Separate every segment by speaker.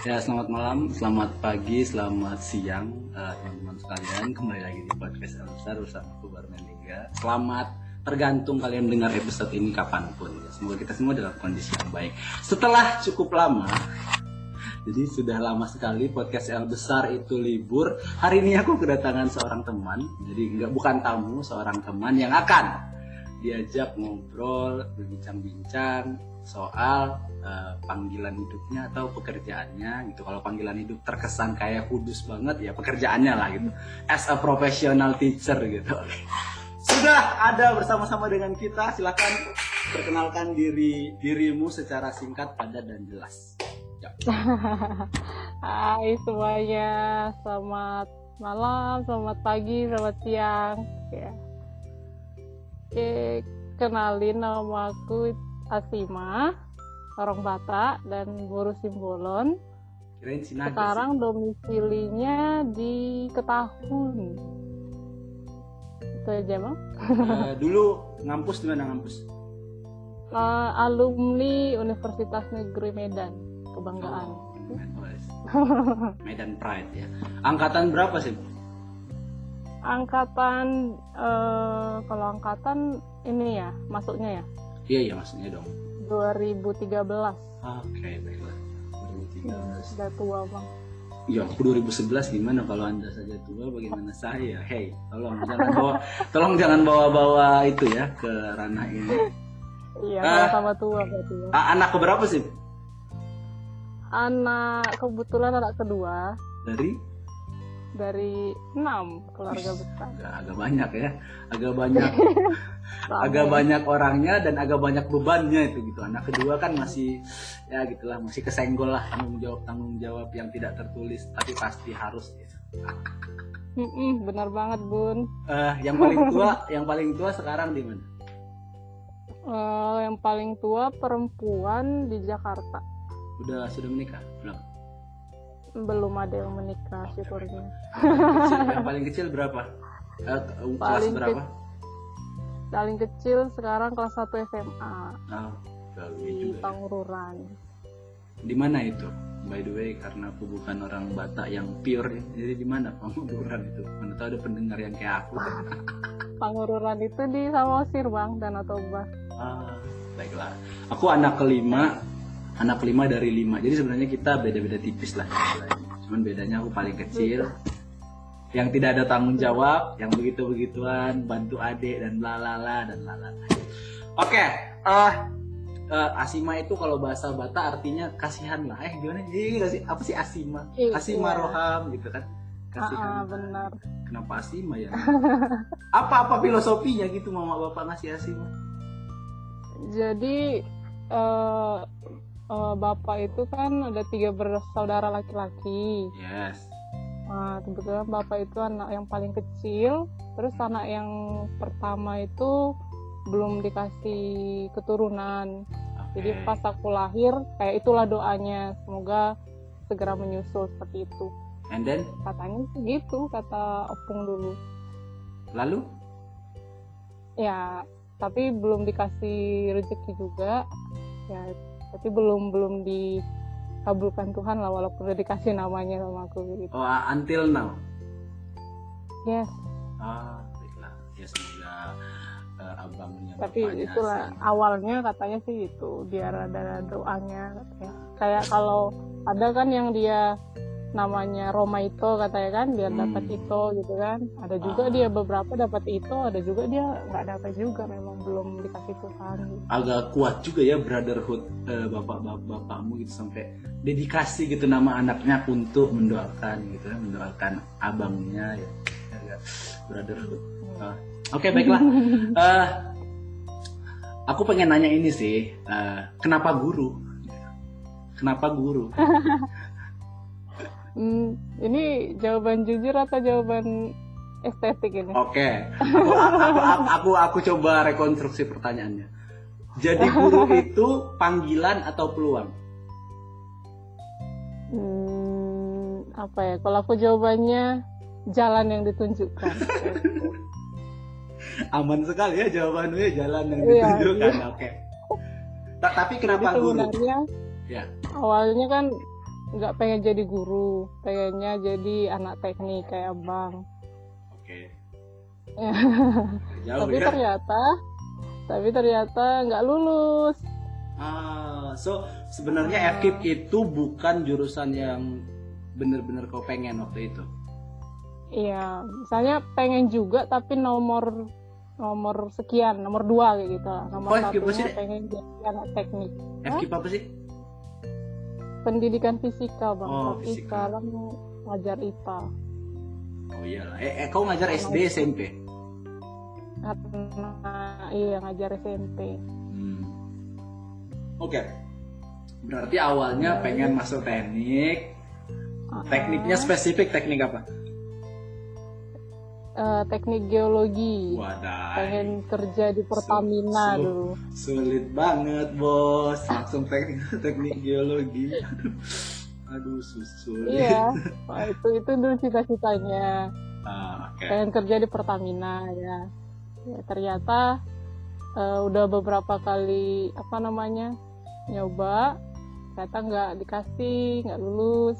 Speaker 1: Ya, selamat malam, selamat pagi, selamat siang uh, teman-teman sekalian. Kembali lagi di podcast El Besar bersama aku Barman Liga. Selamat tergantung kalian dengar episode ini kapan pun. Ya. Semoga kita semua dalam kondisi yang baik. Setelah cukup lama, jadi sudah lama sekali podcast El Besar itu libur. Hari ini aku kedatangan seorang teman, jadi nggak bukan tamu, seorang teman yang akan diajak ngobrol, berbincang-bincang soal uh, panggilan hidupnya atau pekerjaannya gitu. Kalau panggilan hidup terkesan kayak kudus banget ya pekerjaannya lah gitu. As a professional teacher gitu. Sudah ada bersama-sama dengan kita. Silakan perkenalkan diri dirimu secara singkat, padat dan jelas. Ya.
Speaker 2: Hai semuanya, selamat malam, selamat pagi, selamat siang. Ya. Oke, kenalin nama aku Asima, orang Batak dan Boru Simbolon.
Speaker 1: Kirain Sinaga
Speaker 2: Sekarang domisilinya di Ketahun. Itu aja bang.
Speaker 1: Uh, dulu ngampus di mana ngampus?
Speaker 2: Uh, alumni Universitas Negeri Medan, kebanggaan.
Speaker 1: Oh, Medan Pride ya. Angkatan berapa sih?
Speaker 2: Angkatan, uh, kalau angkatan ini ya, masuknya ya?
Speaker 1: Iya iya maksudnya dong.
Speaker 2: 2013.
Speaker 1: Oke okay, baiklah. 2013.
Speaker 2: Sudah tua bang.
Speaker 1: Ya aku 2011 gimana kalau anda saja tua bagaimana saya? Hey tolong jangan bawa tolong jangan bawa-bawa itu ya ke ranah ini.
Speaker 2: Iya uh, sama tua berarti ya.
Speaker 1: Anak keberapa sih?
Speaker 2: Anak kebetulan anak kedua.
Speaker 1: Dari?
Speaker 2: Dari enam keluarga besar.
Speaker 1: Agak, agak banyak ya, agak banyak. Agak banyak orangnya dan agak banyak bebannya itu gitu. Anak kedua kan masih ya gitulah masih kesenggol lah tanggung jawab tanggung jawab yang tidak tertulis tapi pasti harus. Gitu.
Speaker 2: Mm -mm, benar banget bun.
Speaker 1: Uh, yang paling tua yang paling tua sekarang di mana?
Speaker 2: Uh, yang paling tua perempuan di Jakarta.
Speaker 1: Udah sudah menikah? Belum
Speaker 2: belum ada yang menikah syukurnya
Speaker 1: yang paling kecil berapa? Uh, kelas berapa?
Speaker 2: paling kecil sekarang kelas 1 SMA
Speaker 1: oh,
Speaker 2: di
Speaker 1: juga
Speaker 2: Pangururan
Speaker 1: ya. di mana itu? By the way karena aku bukan orang Batak yang pure ya. jadi di mana? Pangururan itu. Mana tahu ada pendengar yang kayak aku.
Speaker 2: Pangururan itu di Samosir bang dan Toba.
Speaker 1: Ah baiklah. Aku anak kelima anak kelima dari lima jadi sebenarnya kita beda-beda tipis lah cuman bedanya aku paling kecil yang tidak ada tanggung jawab, yang begitu begituan, bantu adik dan lalala dan lalala. Oke, okay, uh, uh, Asima itu kalau bahasa Bata artinya kasihan lah. Eh gimana? Ini sih apa sih Asima?
Speaker 2: Iya.
Speaker 1: Asima Roham gitu kan?
Speaker 2: Kasihan. Ah, benar.
Speaker 1: Kenapa Asima ya? Apa-apa filosofinya gitu mama bapak ngasih Asima?
Speaker 2: Jadi uh, uh, bapak itu kan ada tiga bersaudara laki-laki.
Speaker 1: Yes
Speaker 2: Nah, kebetulan bapak itu anak yang paling kecil, terus anak yang pertama itu belum dikasih keturunan. Okay. Jadi pas aku lahir, kayak itulah doanya, semoga segera menyusul seperti itu.
Speaker 1: And then?
Speaker 2: Katanya gitu, kata opung dulu.
Speaker 1: Lalu?
Speaker 2: Ya, tapi belum dikasih rezeki juga. Ya, tapi belum belum di kabulkan Tuhan lah walaupun udah dikasih namanya sama aku gitu.
Speaker 1: Oh, until now.
Speaker 2: Yes.
Speaker 1: Ah, baiklah. Ya semoga uh, abangnya
Speaker 2: Tapi itulah asing. awalnya katanya sih itu biar ada doanya katanya. Kayak kalau ada kan yang dia namanya Roma itu katanya kan biar hmm. dapat itu gitu kan. Ada juga ah. dia beberapa dapat itu ada juga dia nggak dapat juga memang belum dikasih Tuhan gitu.
Speaker 1: agak kuat juga ya brotherhood uh, bapak bapak bapakmu gitu sampai dedikasi gitu nama anaknya untuk mendoakan gitu ya mendoakan abangnya ya. Brotherhood. Uh, oke okay, baiklah. Uh, aku pengen nanya ini sih uh, kenapa guru? Kenapa guru
Speaker 2: Hmm, ini jawaban jujur atau jawaban estetik ini?
Speaker 1: Oke, okay. aku, aku, aku, aku, aku coba rekonstruksi pertanyaannya. Jadi guru itu panggilan atau peluang?
Speaker 2: Hmm, apa ya? Kalau aku jawabannya jalan yang ditunjukkan.
Speaker 1: Aman sekali ya jawabannya jalan yang iya, ditunjukkan. Iya, iya. Oke. Okay. Tapi kenapa
Speaker 2: Jadi
Speaker 1: guru? Ya.
Speaker 2: Awalnya kan nggak pengen jadi guru pengennya jadi anak teknik kayak abang
Speaker 1: Oke. Jauh
Speaker 2: tapi
Speaker 1: ya.
Speaker 2: ternyata tapi ternyata nggak lulus
Speaker 1: Ah, so sebenarnya FKIP itu bukan jurusan yang bener-bener kau pengen waktu itu.
Speaker 2: iya misalnya pengen juga tapi nomor nomor sekian nomor dua kayak gitu nomor
Speaker 1: Oh,
Speaker 2: satunya pengen jadi anak teknik
Speaker 1: FKIP apa sih?
Speaker 2: Pendidikan fisika bang
Speaker 1: Oh,
Speaker 2: tapi
Speaker 1: fisika.
Speaker 2: sekarang ngajar IPA
Speaker 1: Oh iyalah. Eh, eh kau ngajar SD SMP?
Speaker 2: karena iya ngajar SMP
Speaker 1: Hmm. Oke. Berarti awalnya pengen masuk teknik. Tekniknya spesifik teknik apa?
Speaker 2: Eh, teknik geologi
Speaker 1: Wadah.
Speaker 2: pengen kerja di Pertamina
Speaker 1: Su-
Speaker 2: dulu
Speaker 1: Sulit banget, Bos. Langsung teknik teknik geologi. Aduh, susul.
Speaker 2: iya Wah, itu itu dulu cita-citanya
Speaker 1: Ah, oke.
Speaker 2: pengen kerja di Pertamina ya, ya ternyata eh, udah beberapa kali apa namanya nyoba ternyata nggak dikasih nggak lulus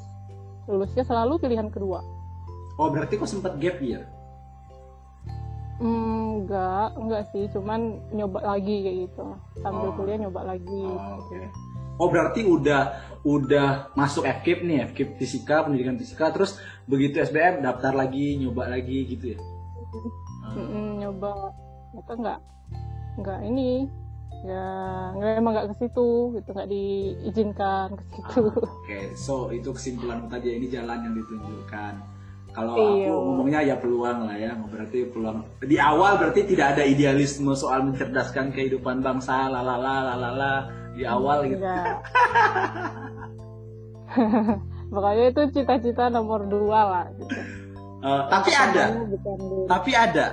Speaker 2: lulusnya selalu pilihan kedua
Speaker 1: Oh, berarti kau sempat gap year?
Speaker 2: Hmm, enggak, enggak sih, cuman nyoba lagi kayak gitu. Sambil
Speaker 1: Oh.
Speaker 2: kuliah nyoba lagi.
Speaker 1: Oh, oke. Oh berarti udah udah masuk FKIP nih, FKIP fisika, pendidikan fisika, terus begitu SBM daftar lagi, nyoba lagi gitu ya? Ah,
Speaker 2: Mm-mm, nyoba, itu enggak, enggak ini, ya enggak emang enggak ke situ, gitu, enggak diizinkan ke situ.
Speaker 1: ah, Oke, so itu kesimpulan tadi ini jalan yang ditunjukkan. Kalau
Speaker 2: Iya.
Speaker 1: aku ngomongnya ya peluang lah ya, berarti peluang di awal berarti tidak ada idealisme soal mencerdaskan kehidupan bangsa, lalala, lalala di awal gitu.
Speaker 2: Makanya itu cita-cita nomor dua lah. Gitu.
Speaker 1: Eh, tapi ada, tapi ada,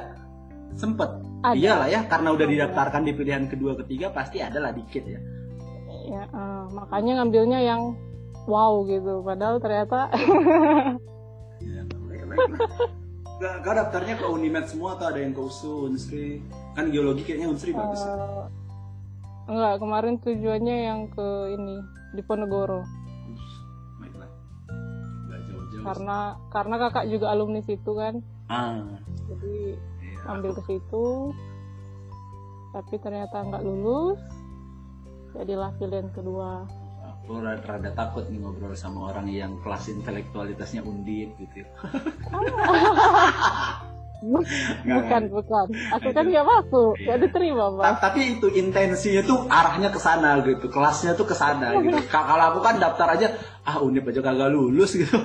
Speaker 1: sempet.
Speaker 2: Ada.
Speaker 1: Iyalah ya, karena udah didaftarkan di pilihan kedua ketiga pasti ada lah dikit ya.
Speaker 2: Ya, eh, makanya ngambilnya yang wow gitu. Padahal ternyata
Speaker 1: Ya, Nggak, Kau daftarnya ke Unimed semua atau ada yang ke USU, Unsri? Kan geologi kayaknya Unsri bagus. ya.
Speaker 2: Enggak, kemarin tujuannya yang ke ini di Ponegoro
Speaker 1: Baiklah. Jauh-jauh.
Speaker 2: karena karena kakak juga alumni situ kan,
Speaker 1: Ah,
Speaker 2: jadi
Speaker 1: iya.
Speaker 2: ambil ke situ. Tapi ternyata nggak lulus, jadilah pilihan kedua.
Speaker 1: Aku rada, rada takut nih ngobrol sama orang yang kelas intelektualitasnya undip gitu.
Speaker 2: Bukan,
Speaker 1: nggak.
Speaker 2: bukan. Aku kan nggak masuk,
Speaker 1: Iya.
Speaker 2: nggak diterima
Speaker 1: Ta-
Speaker 2: bang.
Speaker 1: tapi itu intensinya tuh arahnya ke sana gitu, kelasnya tuh ke sana gitu. Ka- Kalau aku kan daftar aja, ah undip aja kagak lulus gitu.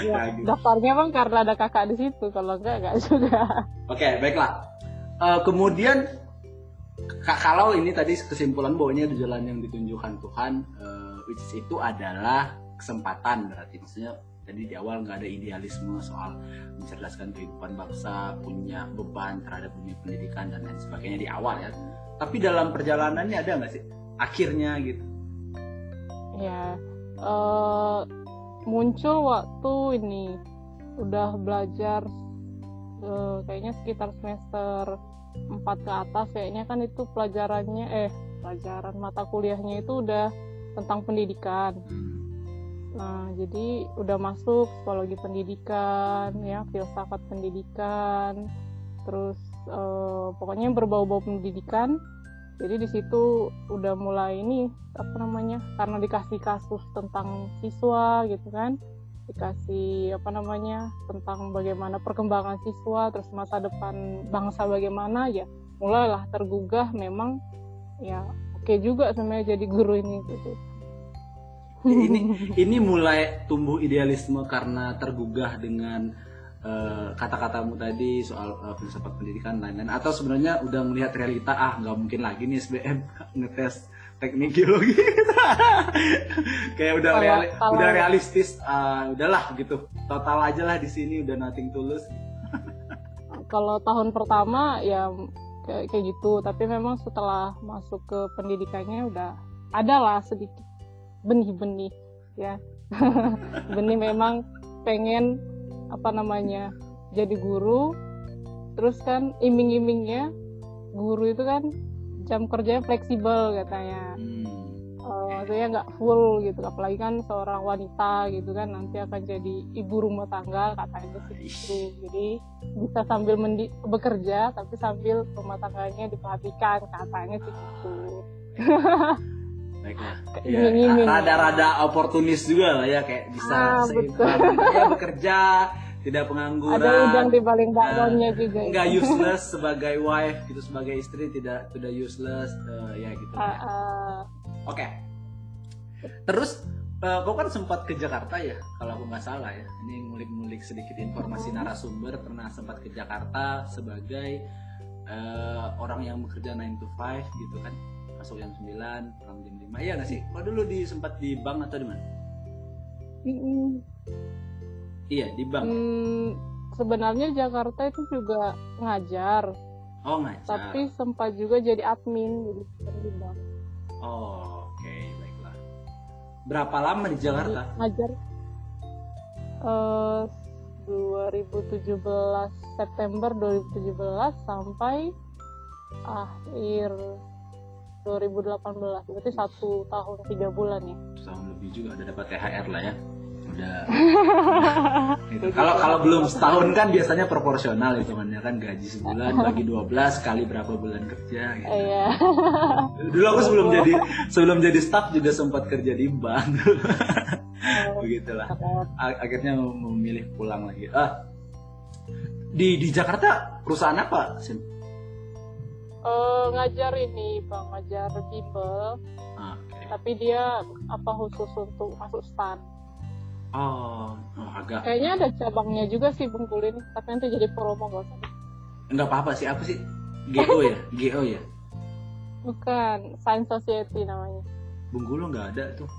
Speaker 2: Ya,
Speaker 1: Kayak gitu.
Speaker 2: daftarnya bang karena ada kakak di situ, kalau enggak enggak juga.
Speaker 1: Oke, baiklah. Eh, kemudian kalau ini tadi kesimpulan bahwa ini ada jalan yang ditunjukkan Tuhan, eh, which is itu adalah kesempatan berarti maksudnya jadi di awal nggak ada idealisme soal mencerdaskan kehidupan bangsa, punya beban terhadap dunia pendidikan dan lain sebagainya di awal ya. Tapi dalam perjalanannya ada nggak sih akhirnya gitu?
Speaker 2: Ya, eh, muncul waktu ini udah belajar eh, kayaknya sekitar semester 4 ke atas kayaknya kan itu pelajarannya eh pelajaran mata kuliahnya itu udah tentang pendidikan. Nah, jadi udah masuk psikologi pendidikan, ya, filsafat pendidikan, terus eh, pokoknya berbau-bau pendidikan. Jadi di situ udah mulai ini apa namanya? Karena dikasih kasus tentang siswa gitu kan, dikasih apa namanya tentang bagaimana perkembangan siswa, terus masa depan bangsa bagaimana ya, mulailah tergugah memang ya oke juga sebenarnya jadi guru ini gitu.
Speaker 1: ini ini mulai tumbuh idealisme karena tergugah dengan eh, kata-katamu tadi soal eh, filsafat pendidikan lain-lain atau sebenarnya udah melihat realita ah nggak mungkin lagi nih SBM ngetes teknik geologi. Kayak udah
Speaker 2: Kalau-
Speaker 1: reali-
Speaker 2: kalau-
Speaker 1: udah realistis ah, udahlah gitu. Total aja lah di sini udah nothing tulus
Speaker 2: kalau tahun pertama ya kayak, kayak gitu. Tapi memang setelah masuk ke pendidikannya udah ada lah sedikit benih-benih ya. Benih memang pengen apa namanya jadi guru. Terus kan iming-imingnya guru itu kan jam kerjanya fleksibel katanya.
Speaker 1: Hmm.
Speaker 2: uh, maksudnya nggak full gitu apalagi kan seorang wanita gitu kan nanti akan jadi ibu rumah tangga katanya segitu jadi bisa sambil mendi bekerja tapi sambil rumah tangganya diperhatikan katanya segitu
Speaker 1: baiklah.
Speaker 2: Kayak
Speaker 1: ya, rada-rada oportunis juga lah ya kayak bisa
Speaker 2: Ah,
Speaker 1: seimbang. ya bekerja tidak pengangguran.
Speaker 2: Ada udang di balik bakwannya juga.
Speaker 1: nggak useless sebagai wife gitu sebagai istri tidak tidak useless eh, ya gitu.
Speaker 2: Ah, ah.
Speaker 1: oke. Terus eh, kau kan sempat ke Jakarta ya kalau aku nggak salah ya. Ini ngulik-ngulik sedikit informasi narasumber. Pernah sempat ke Jakarta sebagai eh, orang yang bekerja 9 to 5 gitu kan. Masuk jam 9 pulang jam 5 iya nggak sih? Kau dulu di sempat di bank atau di mana?
Speaker 2: Mm-mm.
Speaker 1: Iya di bank.
Speaker 2: Hmm, sebenarnya Jakarta itu juga ngajar.
Speaker 1: Oh ngajar.
Speaker 2: Tapi sempat juga jadi admin jadi di bank.
Speaker 1: oh oke baiklah. Berapa lama di Jakarta?
Speaker 2: Ngajar eh 2017 September 2017 sampai akhir 2018 berarti satu tahun tiga bulan ya?
Speaker 1: Tahun lebih juga udah dapat THR lah ya udah Gitu. kalau kalau belum setahun kan biasanya proporsional hitungannya kan? Gaji sebulan bagi 12 kali berapa bulan kerja gitu.
Speaker 2: iya.
Speaker 1: Dulu aku sebelum jadi sebelum jadi staff juga sempat kerja di bank. Begitulah. A- akhirnya memilih pulang lagi. Ah di di Jakarta perusahaan apa Sim?
Speaker 2: Eh, ngajar ini bang ngajar bimbel
Speaker 1: Ah, oke.
Speaker 2: tapi dia apa khusus untuk masuk stan
Speaker 1: oh, oh, agak.
Speaker 2: Kayaknya ada cabangnya juga sih Bengkulu ini. Tapi nanti jadi promo gak usah.
Speaker 1: Nggak apa-apa sih apa sih GO ya GO ya.
Speaker 2: Bukan Science Society namanya.
Speaker 1: Bengkulu nggak ada tuh.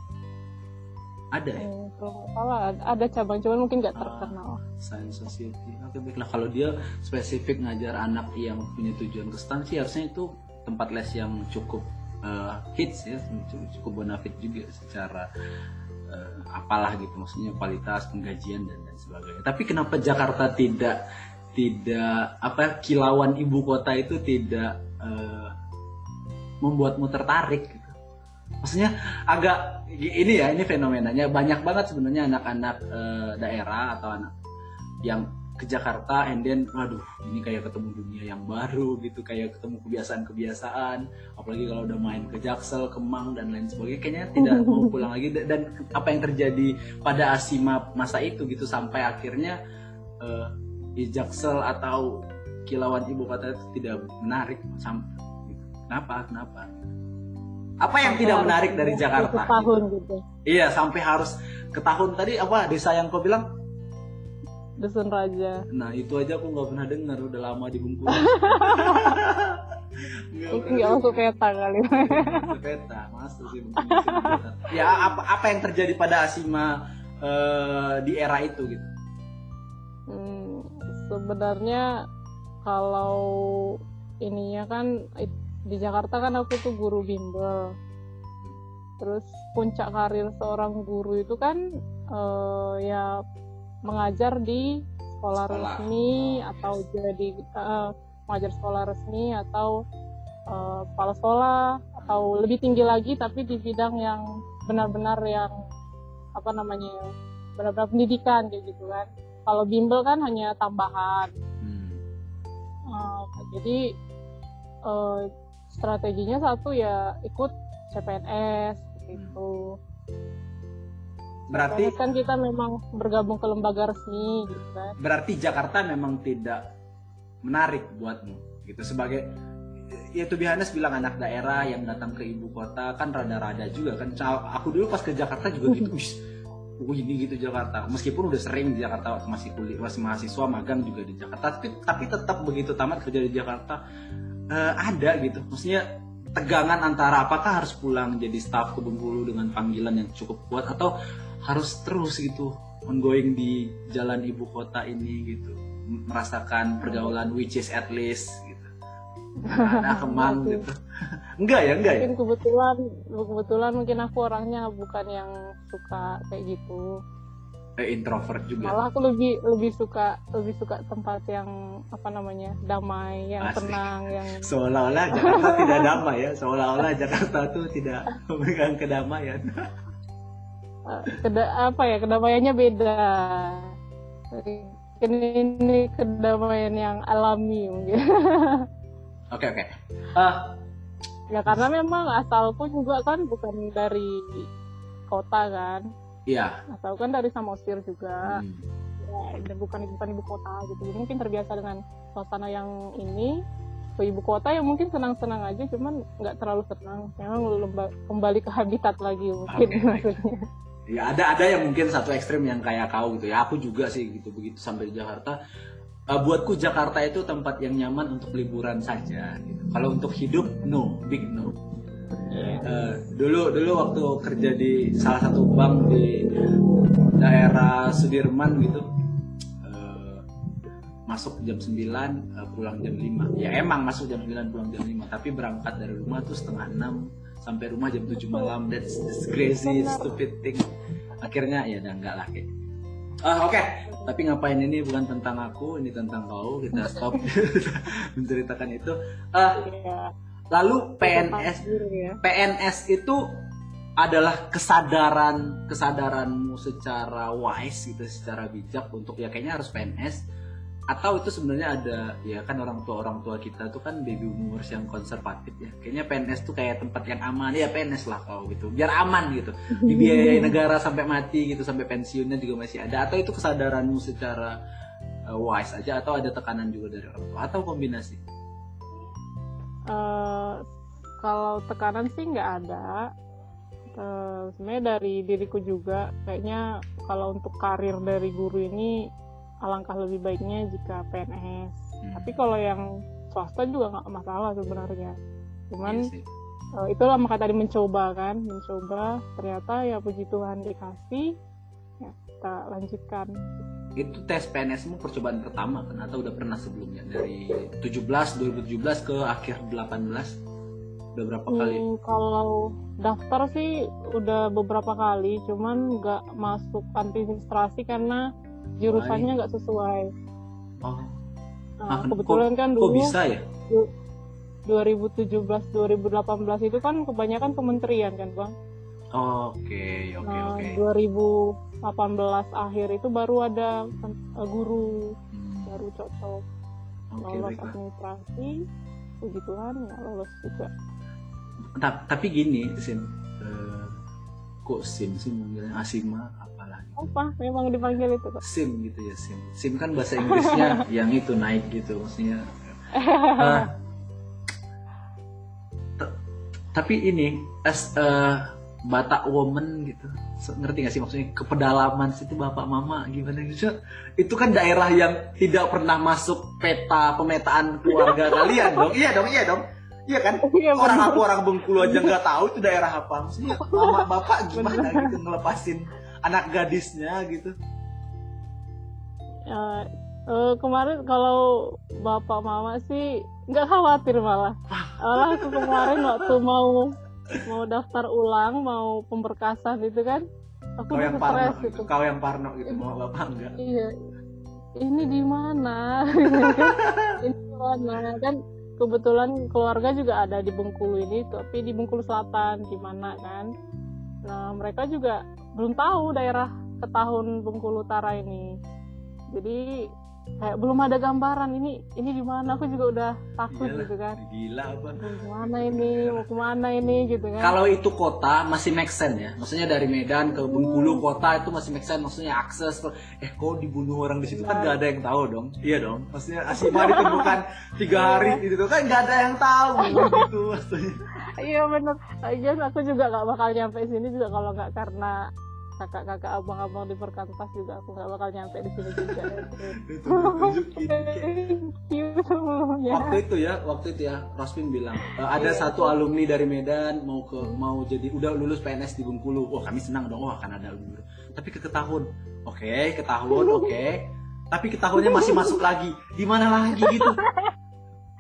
Speaker 1: Ada ya?
Speaker 2: Hmm, kalau salah ada- cabang cuman mungkin nggak
Speaker 1: Ah.
Speaker 2: terkenal
Speaker 1: Science Society. Oke baiklah kalau dia spesifik ngajar anak yang punya tujuan ke stan sih harusnya itu tempat les yang cukup eh, hits ya, cukup, cukup bonafit juga secara eh, apalah gitu maksudnya kualitas penggajian dan lain sebagainya. Tapi kenapa Jakarta tidak tidak apa kilauan ibu kota itu tidak eh, membuatmu tertarik gitu? Maksudnya agak ini ya ini fenomenanya banyak banget sebenarnya anak-anak eh, daerah atau anak yang ke Jakarta and then waduh ini kayak ketemu dunia yang baru gitu kayak ketemu kebiasaan-kebiasaan apalagi kalau udah main ke Jaksel, Kemang dan lain sebagainya kayaknya tidak mau pulang lagi. Dan apa yang terjadi pada Asima masa itu gitu sampai akhirnya eh, di Jaksel atau kilauan ibu kota itu tidak menarik sampai kenapa kenapa? Apa yang tidak menarik dari Jakarta?
Speaker 2: tahun gitu.
Speaker 1: Iya sampai harus ke tahun. Tadi apa desa yang kau bilang
Speaker 2: Dusun Raja
Speaker 1: Nah itu aja aku nggak pernah dengar udah lama di Bengkulu. Nggak
Speaker 2: mungkin
Speaker 1: pernah
Speaker 2: nggak masuk peta kali
Speaker 1: dengar. peta, masuk sih masuk. Ya apa apa yang terjadi pada Asima eh, di era itu gitu?
Speaker 2: Hmm, sebenarnya kalau ininya kan di Jakarta kan aku tuh guru bimbel. Terus puncak karir seorang guru itu kan eh, ya mengajar di sekolah,
Speaker 1: Sekolah.
Speaker 2: resmi
Speaker 1: Oh,
Speaker 2: atau
Speaker 1: yes.
Speaker 2: jadi eh, mengajar sekolah resmi atau eh, kepala sekolah atau lebih tinggi lagi tapi di bidang yang benar-benar yang apa namanya ya, benar-benar pendidikan kayak gitu kan. Kalau bimbel kan hanya tambahan.
Speaker 1: Hmm.
Speaker 2: Uh, jadi uh, strateginya satu ya ikut CPNS gitu.
Speaker 1: Berarti
Speaker 2: kan kita memang bergabung ke lembaga resmi gitu kan.
Speaker 1: berarti Jakarta memang tidak menarik buatmu gitu. Sebagai ya tuh Bihanes bilang anak daerah yang datang ke ibu kota kan rada-rada juga kan. Aku dulu pas ke Jakarta juga gitu wis oh ini gitu Jakarta. Meskipun udah sering di Jakarta masih kuliah masih mahasiswa magang juga di Jakarta tapi tapi tetap begitu tamat kerja di Jakarta eh, ada gitu. Maksudnya tegangan antara apakah harus pulang jadi staf ke Bengkulu dengan panggilan yang cukup kuat atau harus terus gitu ongoing di jalan ibu kota ini gitu. Merasakan pergaulan which is at least gitu. Nah kemang gitu. Enggak ya enggak ya?
Speaker 2: Mungkin kebetulan kebetulan mungkin aku orangnya bukan yang suka kayak gitu.
Speaker 1: eh, introvert juga.
Speaker 2: Malah aku lebih lebih suka lebih suka tempat yang apa namanya damai yang
Speaker 1: Asik.
Speaker 2: tenang yang
Speaker 1: seolah-olah Jakarta tidak damai ya. Seolah-olah Jakarta tuh tidak memberikan kedamaian
Speaker 2: keda apa ya kedamaiannya beda. Ini, ini kedamaian yang alami mungkin.
Speaker 1: Oke oke. Eh,
Speaker 2: ya karena memang asalku juga kan bukan dari kota kan.
Speaker 1: Iya.
Speaker 2: Asal kan dari Samosir juga.
Speaker 1: Hmm.
Speaker 2: ya, dan bukan bukan ibu kota gitu. Jadi mungkin terbiasa dengan suasana yang ini. Ke ibu kota yang mungkin senang-senang aja cuman nggak terlalu senang. Memang kembali ke habitat lagi mungkin
Speaker 1: baik.
Speaker 2: maksudnya
Speaker 1: ya ada ada yang mungkin satu ekstrim yang kayak kau gitu ya. Aku juga sih gitu begitu sampai di Jakarta. Eh, buatku Jakarta itu tempat yang nyaman untuk liburan saja gitu. kalau untuk hidup no big no. Eh, dulu dulu waktu kerja di salah satu bank di daerah Sudirman gitu eh, masuk jam 9 eh, pulang jam 5 ya emang masuk jam 9 pulang jam 5 tapi berangkat dari rumah tuh setengah 6 sampai rumah jam 7 malam. That's, that's crazy stupid thing. Akhirnya ya udah enggak lah kayak. Ah, oke. Tapi ngapain ini? Bukan tentang aku ini tentang kau. Kita stop. Menceritakan itu.
Speaker 2: Ya
Speaker 1: lalu PNS
Speaker 2: takdir ya.
Speaker 1: PNS itu adalah kesadaran kesadaranmu secara wise gitu secara bijak untuk ya kayaknya harus PNS atau itu sebenarnya ada ya kan orang tua orang tua kita tuh kan baby boomers yang konservatif ya. Kayaknya PNS tuh kayak tempat yang aman. Ya PNS lah kau gitu. Biar aman gitu. Dibiayai negara sampai mati gitu sampai pensiunnya juga masih ada. Atau itu kesadaranmu secara uh, wise aja atau ada tekanan juga dari orang tua? Atau kombinasi?
Speaker 2: Eh, kalau tekanan sih nggak ada. Eh, sebenarnya dari diriku juga kayaknya kalau untuk karir dari guru ini alangkah lebih baiknya jika PNS
Speaker 1: Hmm,
Speaker 2: tapi kalau yang swasta juga nggak masalah sebenarnya. Cuman
Speaker 1: iya sih.
Speaker 2: eh, itulah maka tadi mencoba kan mencoba. Ternyata ya puji Tuhan dikasih ya kita lanjutkan.
Speaker 1: Itu tes PNSmu percobaan pertama kan atau udah pernah sebelumnya? Dari 17 2017 ke akhir 18 udah berapa kali?
Speaker 2: Hmm, kalau daftar sih udah beberapa kali cuman nggak masuk administrasi karena jurusannya nggak sesuai.
Speaker 1: Oh.
Speaker 2: Nah,
Speaker 1: ah,
Speaker 2: kebetulan kan
Speaker 1: kok
Speaker 2: dulu
Speaker 1: bisa ya?
Speaker 2: 2017 2018 itu kan kebanyakan kementerian kan bang?
Speaker 1: Oke oke
Speaker 2: nah
Speaker 1: oke.
Speaker 2: 2018 akhir itu baru ada eh, guru
Speaker 1: Hmm,
Speaker 2: baru cocok
Speaker 1: oke
Speaker 2: lolos
Speaker 1: baiklah.
Speaker 2: administrasi. Puji Tuhan ya lolos juga.
Speaker 1: Ta- tapi gini sim Eh, kok sim sih manggilnya asima
Speaker 2: apa? Memang dipanggil itu kok
Speaker 1: sim gitu ya sim. Sim kan bahasa Inggrisnya yang itu naik gitu maksudnya. Ah. T- tapi ini as a Batak woman gitu. Ngerti gak sih maksudnya? Kepedalaman situ bapak mama gimana gitu. Itu kan daerah yang tidak pernah masuk peta pemetaan keluarga kalian dong. Iya dong iya dong. Iya kan?
Speaker 2: Iya,
Speaker 1: orang aku orang Bengkulu aja nggak tahu itu daerah apa. Maksudnya mama bapak gimana gitu ngelepasin anak gadisnya gitu
Speaker 2: Ya, eh, kemarin kalau bapak mama sih nggak khawatir malah. Malah aku kemarin waktu mau mau daftar ulang, mau pemberkasan itu kan, aku
Speaker 1: kau yang parno gitu
Speaker 2: gitu.
Speaker 1: kau yang parno gitu mau bapak enggak
Speaker 2: Iya, ini di mana? ini di mana? Kan kebetulan keluarga juga ada di Bengkulu ini, tapi di Bengkulu Selatan, di mana kan? Nah, mereka juga belum tahu daerah Ketahun Bengkulu Utara ini. Jadi kayak belum ada gambaran ini ini di mana? Aku juga udah takut
Speaker 1: Iyalah.
Speaker 2: gitu kan.
Speaker 1: gila
Speaker 2: mau ke mana ini? Mau ke mana ini? Gitu kan.
Speaker 1: Kalau itu kota masih make sense ya. Maksudnya dari Medan ke Bengkulu kota itu masih make sense. Maksudnya akses ke- eh kok dibunuh orang di situ? Kan nggak ada yang tahu dong. Iya dong. Maksudnya Asima ditemukan tiga hari gitu kan nggak ada yang tahu gitu maksudnya.
Speaker 2: Iya bener. Lagian aku juga nggak bakal nyampe sini juga kalau nggak karena kakak-kakak abang-abang di perkantas juga aku nggak bakal nyampe di sini juga.
Speaker 1: Itu
Speaker 2: thank you. Sebelumnya
Speaker 1: waktu itu ya waktu itu ya Rosmin bilang "E, ada satu alumni dari Medan mau ke mau jadi udah lulus PNS di Bengkulu. Wah kami senang dong wah kan ada alumni. Tapi ke Ketahun. Oke Ketahun oke. Tapi Ketahunnya masih masuk lagi. Di mana lagi gitu?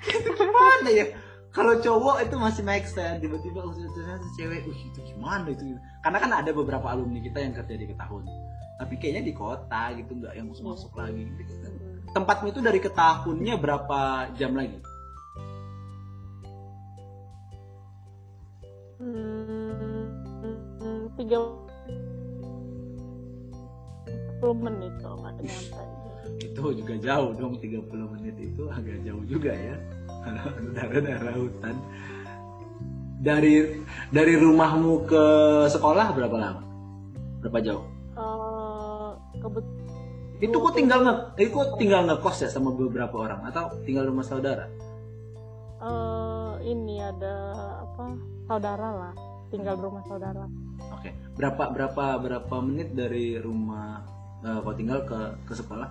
Speaker 1: Itu gimana ya kalau cowok itu masih make sense tiba-tiba usia ternyata cewek uh itu gimana itu karena kan ada beberapa alumni kita yang kerja di Ketahun tapi kayaknya di kota gitu nggak yang masuk masuk lagi gitu.
Speaker 2: Mm-mm.
Speaker 1: tempatmu itu dari ke tahunnya berapa jam lagi
Speaker 2: Hmm, tiga puluh menit kalau nggak nyampe.
Speaker 1: itu juga jauh dong 30 menit itu agak jauh juga ya daerah-daerah hutan. Dari dari rumahmu ke sekolah berapa lama? Berapa jauh?
Speaker 2: Eh, kebet
Speaker 1: itu kok tinggal nge itu kok tinggal ngekos ya sama beberapa orang? Atau tinggal rumah saudara?
Speaker 2: Eh, ini ada apa saudara lah. Tinggal di rumah saudara.
Speaker 1: Oke. Berapa berapa berapa menit dari rumah eh, kau tinggal ke ke sekolah?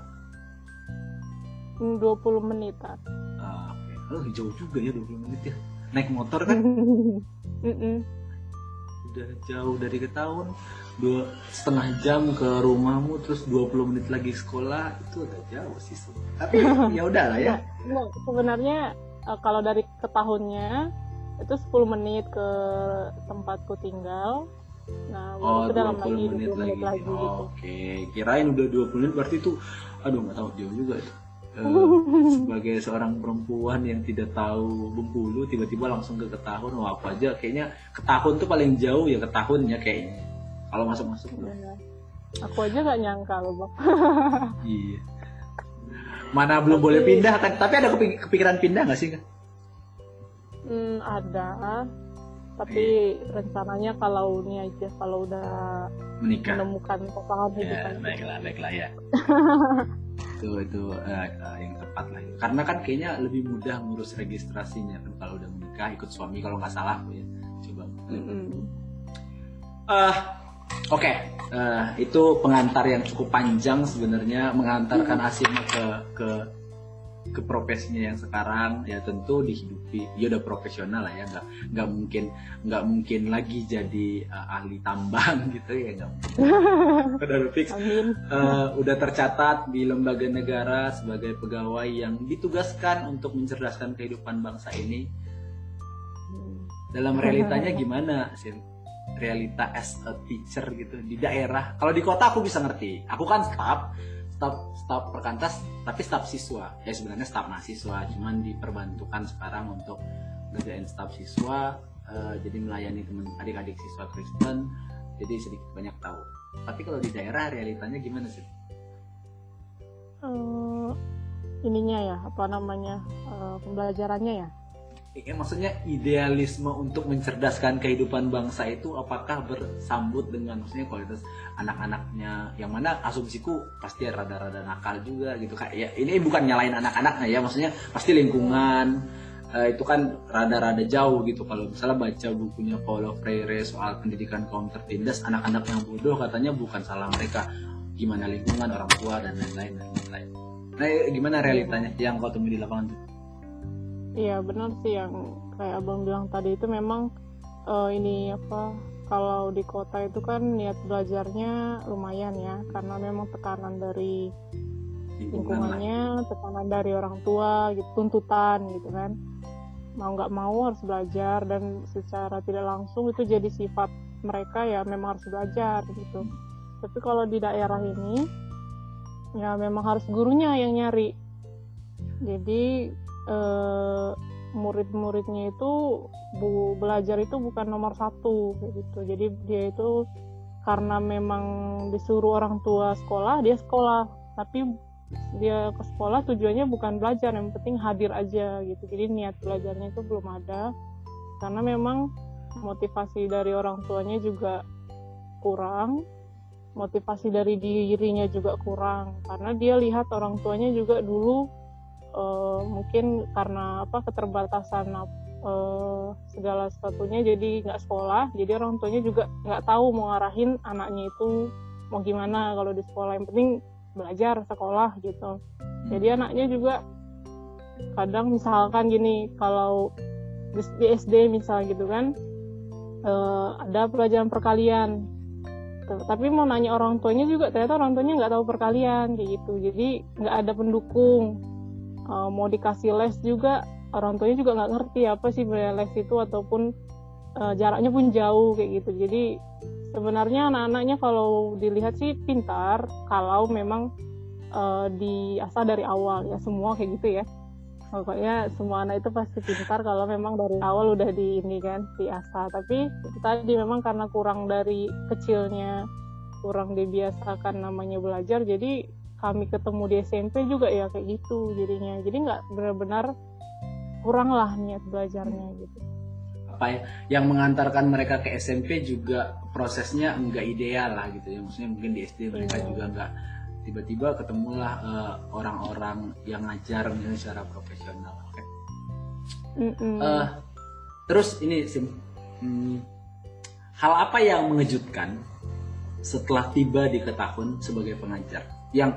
Speaker 2: Hmm, 20 menitan.
Speaker 1: Ah, oke oh, jauh juga ya 20 menit ya. Naik motor kan? Udah jauh dari ke tahun dua setengah jam ke rumahmu terus 20 menit lagi sekolah itu udah jauh sih tapi ya udahlah ya.
Speaker 2: Nggak, sebenarnya eh, kalau dari ke tahunnya itu 10 menit ke tempatku tinggal. Nah
Speaker 1: oh
Speaker 2: itu dalam
Speaker 1: 20
Speaker 2: lagi
Speaker 1: menit
Speaker 2: 20
Speaker 1: lagi,
Speaker 2: menit lagi.
Speaker 1: Oh,
Speaker 2: gitu.
Speaker 1: Oke kirain udah 20 menit berarti itu aduh nggak tahu jauh juga itu Eh, sebagai seorang perempuan yang tidak tahu Bengkulu tiba-tiba langsung ke Ketahun wah apa aja kayaknya Ketahun tuh paling jauh ya Ketahun ya kayaknya kalau masuk-masuk
Speaker 2: Ya. aku aja gak nyangka loh bang
Speaker 1: Iya. Mana belum boleh pindah kan? Tapi ada kepi- kepikiran pindah nggak sih?
Speaker 2: Hmm, ada tapi
Speaker 1: Iya.
Speaker 2: rencananya kalau ini aja kalau udah
Speaker 1: Menikah.
Speaker 2: menemukan pasangan hidup
Speaker 1: Ya, baiklah, baiklah ya. itu itu eh, eh, yang tepat lah. Karena kan kayaknya lebih mudah ngurus registrasinya kan kalau udah menikah ikut suami kalau nggak salah ya. Coba.
Speaker 2: Mm-mm.
Speaker 1: Eh, Oke, Eh, itu pengantar yang cukup panjang sebenarnya mengantarkan Asima ke ke ke profesinya yang sekarang ya tentu dihidupi. Dia udah profesional lah ya nggak nggak mungkin nggak mungkin lagi jadi eh, ahli tambang gitu ya nggak udah fix Eh, udah tercatat di lembaga negara sebagai pegawai yang ditugaskan untuk mencerdaskan kehidupan bangsa ini. Dalam realitanya gimana sih realita as a teacher gitu di daerah. Kalau di kota aku bisa ngerti. Aku kan staff staff staff perkantas tapi staff siswa. Ya sebenarnya staff mahasiswa cuman diperbantukan sekarang untuk ngerjain staff siswa eh, jadi melayani teman adik-adik siswa Kristen jadi sedikit banyak tahu. Tapi kalau di daerah realitanya gimana sih?
Speaker 2: Eh, ininya ya apa namanya eh, pembelajarannya ya
Speaker 1: Ya, maksudnya idealisme untuk mencerdaskan kehidupan bangsa itu apakah bersambut dengan maksudnya kualitas anak-anaknya? Yang mana asumsiku pasti rada-rada nakal juga gitu kayak ya ini bukan nyalain anak-anaknya ya maksudnya pasti lingkungan eh, itu kan rada-rada jauh gitu. Kalau misalnya baca bukunya Paulo Freire soal pendidikan kaum tertindas anak-anak yang bodoh katanya bukan salah mereka. Gimana lingkungan orang tua dan lain-lain dan lain-lain. Nah gimana realitanya? Yang kau temui di lapangan?
Speaker 2: Iya benar sih yang kayak abang bilang tadi itu memang eh, ini apa kalau di kota itu kan niat belajarnya lumayan ya karena memang tekanan dari lingkungannya, tekanan dari orang tua, gitu, tuntutan gitu kan. Mau nggak mau harus belajar dan secara tidak langsung itu jadi sifat mereka ya memang harus belajar gitu. Tapi kalau di daerah ini ya memang harus gurunya yang nyari. Jadi eh, murid-muridnya itu bu, belajar itu bukan nomor satu gitu. Jadi dia itu karena memang disuruh orang tua sekolah dia sekolah. Tapi dia ke sekolah tujuannya bukan belajar yang penting hadir aja gitu. Jadi niat belajarnya itu belum ada. Karena memang motivasi dari orang tuanya juga kurang motivasi dari dirinya juga kurang. Karena dia lihat orang tuanya juga dulu eh, mungkin karena apa keterbatasan eh, segala sesuatunya jadi nggak sekolah jadi orang tuanya juga nggak tahu mau ngarahin anaknya itu mau gimana kalau di sekolah. Yang penting belajar sekolah gitu. Jadi anaknya juga kadang misalkan gini kalau di, di SD misal gitu kan eh, ada pelajaran perkalian. Tapi mau nanya orang tuanya juga ternyata orang tuanya nggak tahu perkalian kayak gitu. Jadi nggak ada pendukung Eh, mau dikasih les juga orang tuanya juga nggak ngerti apa sih les itu ataupun uh, jaraknya pun jauh kayak gitu. Jadi sebenarnya anak-anaknya kalau dilihat sih pintar kalau memang uh, diasah dari awal ya semua kayak gitu ya. Pokoknya semua anak itu pasti pintar kalau memang dari awal udah di ini kan diasah. Tapi tadi memang karena kurang dari kecilnya kurang dibiasakan namanya belajar jadi kami ketemu di SMP juga ya kayak gitu jadinya jadi nggak benar-benar kurang lah niat belajarnya gitu
Speaker 1: apa ya yang mengantarkan mereka ke SMP juga prosesnya enggak ideal lah gitu ya maksudnya mungkin di SD mereka yeah. juga enggak tiba-tiba ketemulah uh, orang-orang yang ngajar misalnya secara profesional okay. mm -mm. uh, terus ini sim hmm, hal apa yang mengejutkan setelah tiba di Ketahun sebagai pengajar yang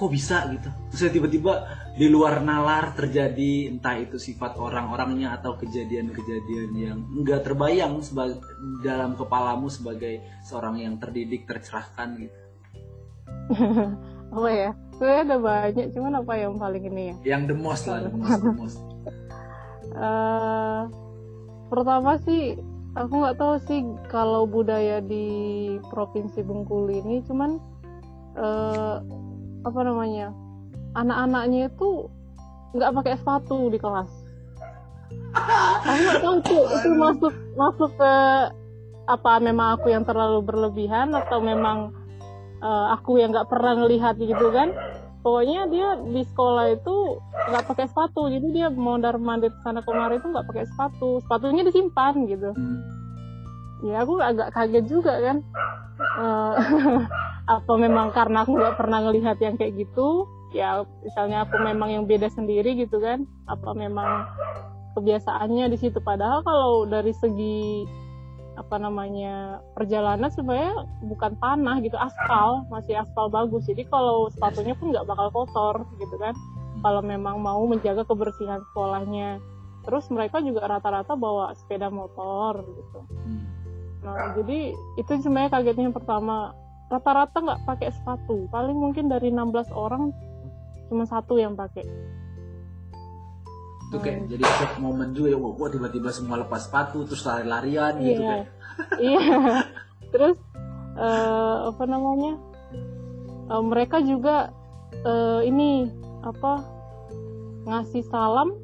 Speaker 1: kok bisa gitu? Terus tiba-tiba di luar nalar terjadi entah itu sifat orang-orangnya atau kejadian-kejadian yang enggak terbayang sebagai dalam kepalamu sebagai seorang yang terdidik tercerahkan gitu.
Speaker 2: Apa ya? Sebenarnya ada banyak cuman apa yang paling ini ya?
Speaker 1: Yang the most lah the most, the most.
Speaker 2: uh, pertama sih aku nggak tahu sih kalau budaya di provinsi Bengkulu ini cuman uh, apa namanya? Anak-anaknya itu nggak pakai sepatu di kelas. Aku nggak tahu itu, itu masuk masuk ke apa memang aku yang terlalu berlebihan atau memang uh, aku yang nggak pernah ngelihat gitu kan? Pokoknya dia di sekolah itu nggak pakai sepatu jadi dia mondar mandir sana kemari itu nggak pakai sepatu. Sepatunya disimpan gitu. Hmm. ya aku agak kaget juga kan. Uh, apa memang karena aku nggak pernah ngelihat yang kayak gitu ya misalnya aku memang yang beda sendiri gitu kan apa memang kebiasaannya di situ? Padahal kalau dari segi apa namanya perjalanan sebenarnya bukan tanah gitu aspal masih aspal bagus. Jadi kalau sepatunya pun nggak bakal kotor gitu kan. Kalau memang mau menjaga kebersihan sekolahnya. Terus mereka juga rata-rata bawa sepeda motor gitu. Nah jadi itu sebenarnya kagetnya yang pertama rata-rata nggak pakai sepatu. Paling mungkin dari 16 orang cuma satu yang pakai.
Speaker 1: Itu kayak hmm. jadi shock moment juga ya wah tiba-tiba semua lepas sepatu terus lari-larian iya. gitu kayak.
Speaker 2: Iya. Terus uh, apa namanya? Uh, mereka juga uh, ini apa ngasih salam.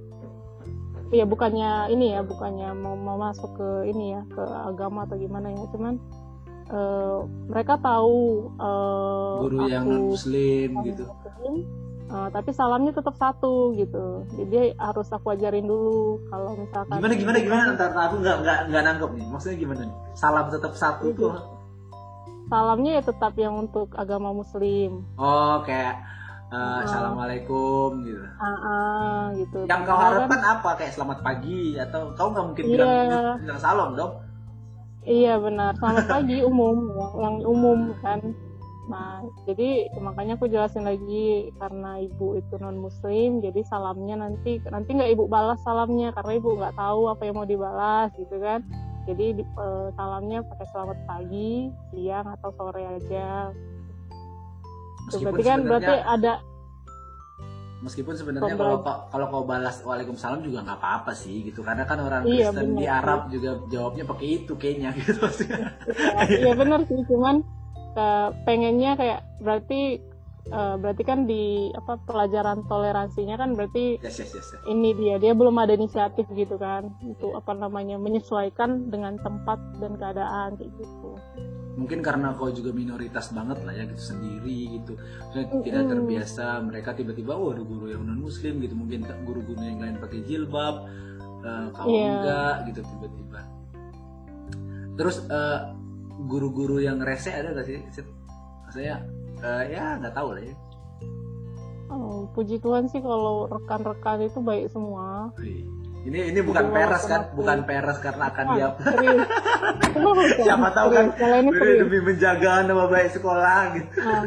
Speaker 2: Ya bukannya ini ya bukannya mau, mau masuk ke ini ya ke agama atau gimana ya cuman uh, mereka tahu uh,
Speaker 1: guru yang muslim gitu muslim,
Speaker 2: Uh, tapi salamnya tetap satu gitu. Jadi harus aku ajarin dulu kalau misalkan
Speaker 1: Gimana gimana gimana antar aku nggak nggak nggak nangkep nih. Maksudnya gimana nih? Salam tetap satu gitu. tuh.
Speaker 2: Salamnya ya tetap yang untuk agama muslim.
Speaker 1: Oh, kayak uh, assalamualaikum gitu.
Speaker 2: Uh, uh, gitu.
Speaker 1: Yang kau harapkan apa? Kayak selamat pagi atau kau nggak mungkin bilang yeah. bilang salam dong?
Speaker 2: Iya benar, selamat pagi umum, yang umum kan Nah, jadi makanya aku jelasin lagi karena ibu itu non muslim, jadi salamnya nanti nanti nggak ibu balas salamnya karena ibu nggak tahu apa yang mau dibalas gitu kan. Jadi di, uh, salamnya pakai selamat pagi, siang atau sore aja. berarti kan berarti ada
Speaker 1: meskipun sebenarnya kalau kalau kau balas waalaikumsalam juga nggak apa-apa sih gitu. Karena kan orang iya, Kristen di Arab juga jawabnya pakai itu kayaknya gitu
Speaker 2: iya, iya benar sih. Cuman uh, pengennya kayak berarti uh, berarti kan di apa pelajaran toleransinya kan berarti yes, yes, yes, yes. ini dia dia belum ada inisiatif gitu kan untuk apa namanya menyesuaikan dengan tempat dan keadaan kayak gitu
Speaker 1: mungkin karena kau juga minoritas banget lah ya gitu sendiri gitu Maksudnya mm -hmm. tidak terbiasa mereka tiba-tiba oh ada guru yang non muslim gitu mungkin guru-guru yang lain pakai jilbab uh, kau yeah. enggak gitu tiba-tiba terus uh, guru-guru yang rese ada gak sih? Maksudnya uh, ya nggak tahu lah ya.
Speaker 2: Oh, puji Tuhan sih kalau rekan-rekan itu baik semua.
Speaker 1: Ini ini bukan peres kan, bukan peres karena akan dia. Siapa tahu kan ini demi menjaga nama baik sekolah gitu.
Speaker 2: Nah,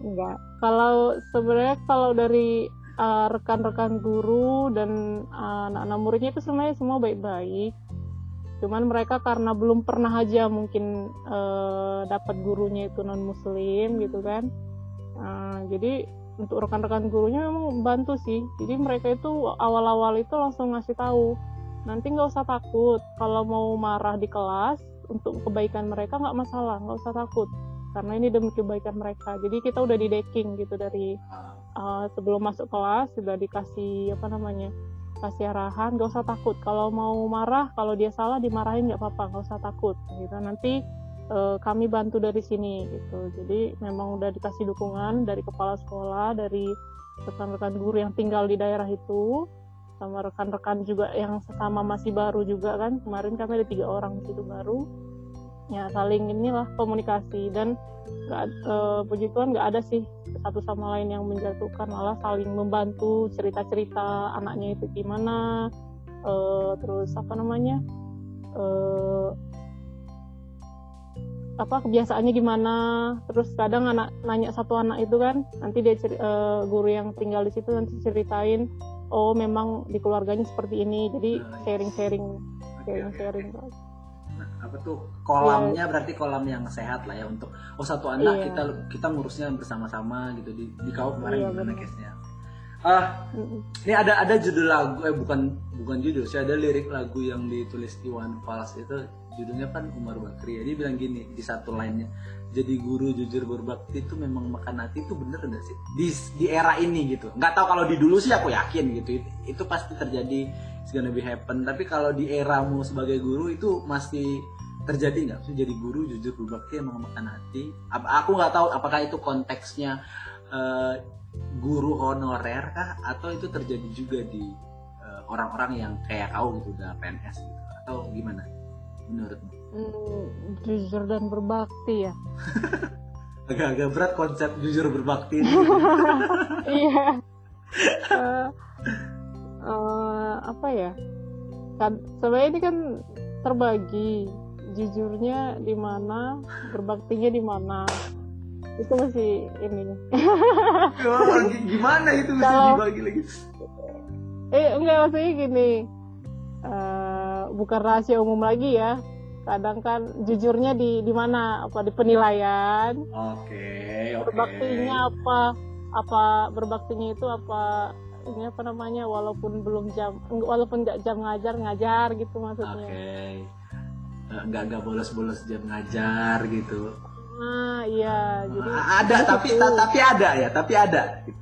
Speaker 2: enggak. Kalau sebenarnya kalau dari uh, rekan-rekan guru dan uh, anak-anak muridnya itu sebenarnya semua baik-baik cuman mereka karena belum pernah aja mungkin uh, dapat gurunya itu non muslim gitu kan uh, jadi untuk rekan-rekan gurunya memang bantu sih. Jadi mereka itu awal-awal itu langsung ngasih tahu nanti nggak usah takut kalau mau marah di kelas untuk kebaikan mereka nggak masalah nggak usah takut karena ini demi kebaikan mereka. Jadi kita udah di decking gitu dari uh, sebelum masuk kelas sudah dikasih apa namanya kasih arahan nggak usah takut kalau mau marah kalau dia salah dimarahin nggak apa-apa nggak usah takut gitu. Nanti uh, kami bantu dari sini gitu. Jadi memang udah dikasih dukungan dari kepala sekolah dari rekan-rekan guru yang tinggal di daerah itu sama rekan-rekan juga yang sesama masih baru juga kan. Kemarin kami ada tiga orang di situ baru. Ya saling inilah komunikasi. Dan nggak e, puji Tuhan nggak ada sih satu sama lain yang menjatuhkan malah saling membantu cerita-cerita anaknya itu gimana e, terus apa namanya e, apa kebiasaannya gimana terus kadang anak nanya satu anak itu kan nanti dia ceri, e, guru yang tinggal di situ nanti ceritain oh memang di keluarganya seperti ini jadi sharing-sharing
Speaker 1: Oke, oke,
Speaker 2: sharing-sharing
Speaker 1: oke. Nah, apa tuh kolamnya berarti kolam yang sehat lah ya untuk oh satu anak
Speaker 2: Iya.
Speaker 1: kita kita ngurusnya bersama-sama gitu di di kau kemarin
Speaker 2: Iya,
Speaker 1: gimana
Speaker 2: benar.
Speaker 1: case-nya ah
Speaker 2: Mm-mm.
Speaker 1: ini ada ada judul lagu eh bukan bukan judul sih ada lirik lagu yang ditulis Iwan Fals itu judulnya kan Umar Bakri ya. Bilang gini di satu lainnya jadi guru jujur berbakti itu memang makan hati itu bener nggak sih? Di di era ini gitu. Nggak tahu kalau di dulu sih aku yakin gitu. Itu, itu pasti terjadi it's gonna be happen. Tapi kalau di eramu sebagai guru itu masih terjadi nggak? Sih jadi guru jujur berbakti emang makan hati? Aku nggak tahu apakah itu konteksnya eh, guru honorer kah? Atau itu terjadi juga di eh, orang-orang yang kayak kau gitu udah PNS gitu. Atau gimana menurutmu?
Speaker 2: Hmm, jujur dan berbakti ya.
Speaker 1: Agak-agak berat konsep jujur berbakti
Speaker 2: iya. Eh, eh, apa ya? Kan sebenarnya ini kan terbagi. Jujurnya di mana berbaktinya di mana. Itu masih ini.
Speaker 1: Wah, gimana itu bisa
Speaker 2: Kalau-
Speaker 1: dibagi lagi?
Speaker 2: Eh enggak maksudnya gini. Eh, bukan rahasia umum lagi ya. Kadang kan jujurnya di di mana? Apa di penilaian.
Speaker 1: Oke oke.
Speaker 2: Berbaktinya apa? Apa berbaktinya itu apa? Ini apa namanya? Walaupun belum jam walaupun nggak jam ngajar ngajar gitu
Speaker 1: oke.
Speaker 2: Maksudnya
Speaker 1: Eh, nggak nggak bolos-bolos jam ngajar gitu.
Speaker 2: Nah iya jadi
Speaker 1: A- ada
Speaker 2: jadi
Speaker 1: tapi ta- tapi ada ya tapi ada. Gitu.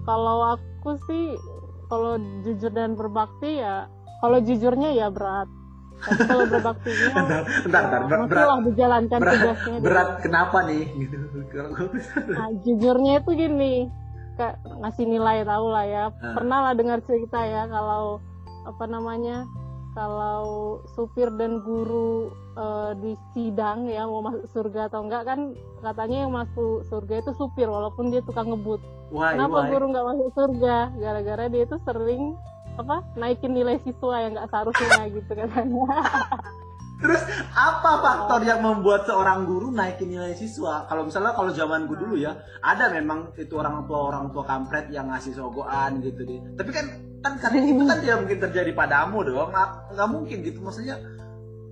Speaker 2: kalau aku sih kalau jujur dan berbakti ya kalau jujurnya ya berat tapi kalau berbaktinya
Speaker 1: bentar bentar,
Speaker 2: ya,
Speaker 1: ber- berat
Speaker 2: lah dijalankan
Speaker 1: berat,
Speaker 2: tugasnya
Speaker 1: berat kenapa nih gitu
Speaker 2: Nah, jujurnya itu gini, kayak ngasih nilai tahu lah ya.
Speaker 1: Ah.
Speaker 2: Pernah lah dengar cerita ya kalau apa namanya, kalau supir dan guru eh, di sidang ya mau masuk surga atau enggak kan katanya yang masuk surga itu supir walaupun dia tukang ngebut.
Speaker 1: why
Speaker 2: Kenapa
Speaker 1: why
Speaker 2: guru nggak masuk surga? Gara-gara dia itu sering apa naikin nilai siswa yang nggak seharusnya gitu katanya.
Speaker 1: Terus apa faktor yang membuat seorang guru naikin nilai siswa? Kalau misalnya kalau zamanku dulu ya, ada memang itu orang tua orang tua kampret yang ngasih sogokan gitu deh. Tapi kan kan karena itu kan tidak mungkin terjadi padamu dong, nggak, mungkin gitu maksudnya.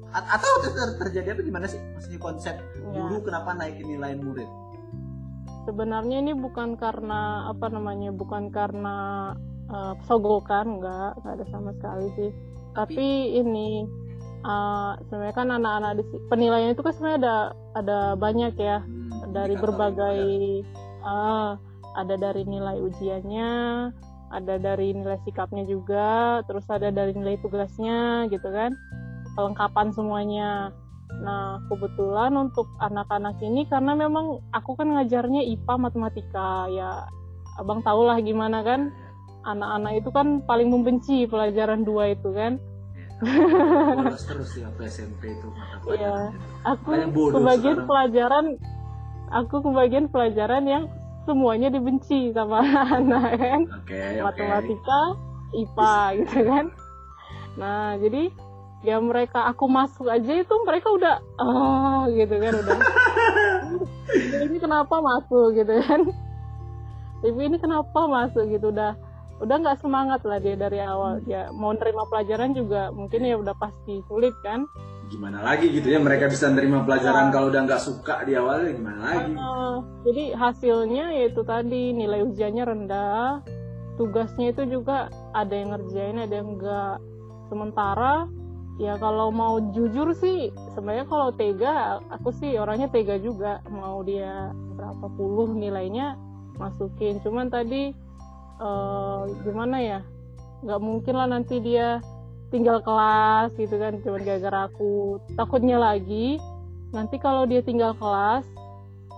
Speaker 1: A- atau ter- terjadi apa gimana sih? Maksudnya konsep
Speaker 2: Ya.
Speaker 1: guru kenapa naikin nilai murid?
Speaker 2: sebenarnya ini bukan karena apa namanya bukan karena uh, sogokan enggak enggak ada sama sekali sih. Tapi ini uh, sebenarnya kan anak-anak di penilaian itu kan sebenarnya ada ada banyak ya.
Speaker 1: Hmm,
Speaker 2: dari berbagai ah, ada dari nilai ujiannya ada dari nilai sikapnya juga terus ada dari nilai tugasnya gitu kan. Kelengkapan semuanya. Nah kebetulan untuk anak-anak ini karena memang aku kan ngajarnya IPA matematika ya abang tau lah gimana kan anak-anak itu kan paling membenci pelajaran dua itu kan.
Speaker 1: Bolos terus ya waktu SMP itu mata
Speaker 2: Iya.
Speaker 1: pelajaran.
Speaker 2: aku kebagian
Speaker 1: sekarang.
Speaker 2: pelajaran aku kebagian pelajaran yang semuanya dibenci sama anak kan
Speaker 1: oke.
Speaker 2: matematika IPA gitu kan nah jadi ya mereka aku masuk aja itu mereka udah oh gitu kan udah ini kenapa masuk gitu kan tapi ini kenapa masuk gitu udah udah nggak semangat lah dia dari awal. Ya mau nerima pelajaran juga mungkin ya udah pasti sulit kan?
Speaker 1: Gimana lagi gitu ya mereka bisa nerima pelajaran kalau udah nggak suka di awalnya gimana lagi?
Speaker 2: Ah, jadi hasilnya yaitu tadi nilai ujiannya rendah, tugasnya itu juga ada yang ngerjain, ada yang enggak. sementara ya kalau mau jujur sih sebenarnya kalau tega aku sih orangnya tega juga. Mau dia berapa puluh nilainya masukin. Cuman tadi eh, gimana ya? Nggak mungkin lah nanti dia tinggal kelas gitu kan cuman gara-gara aku takutnya lagi. Nanti kalau dia tinggal kelas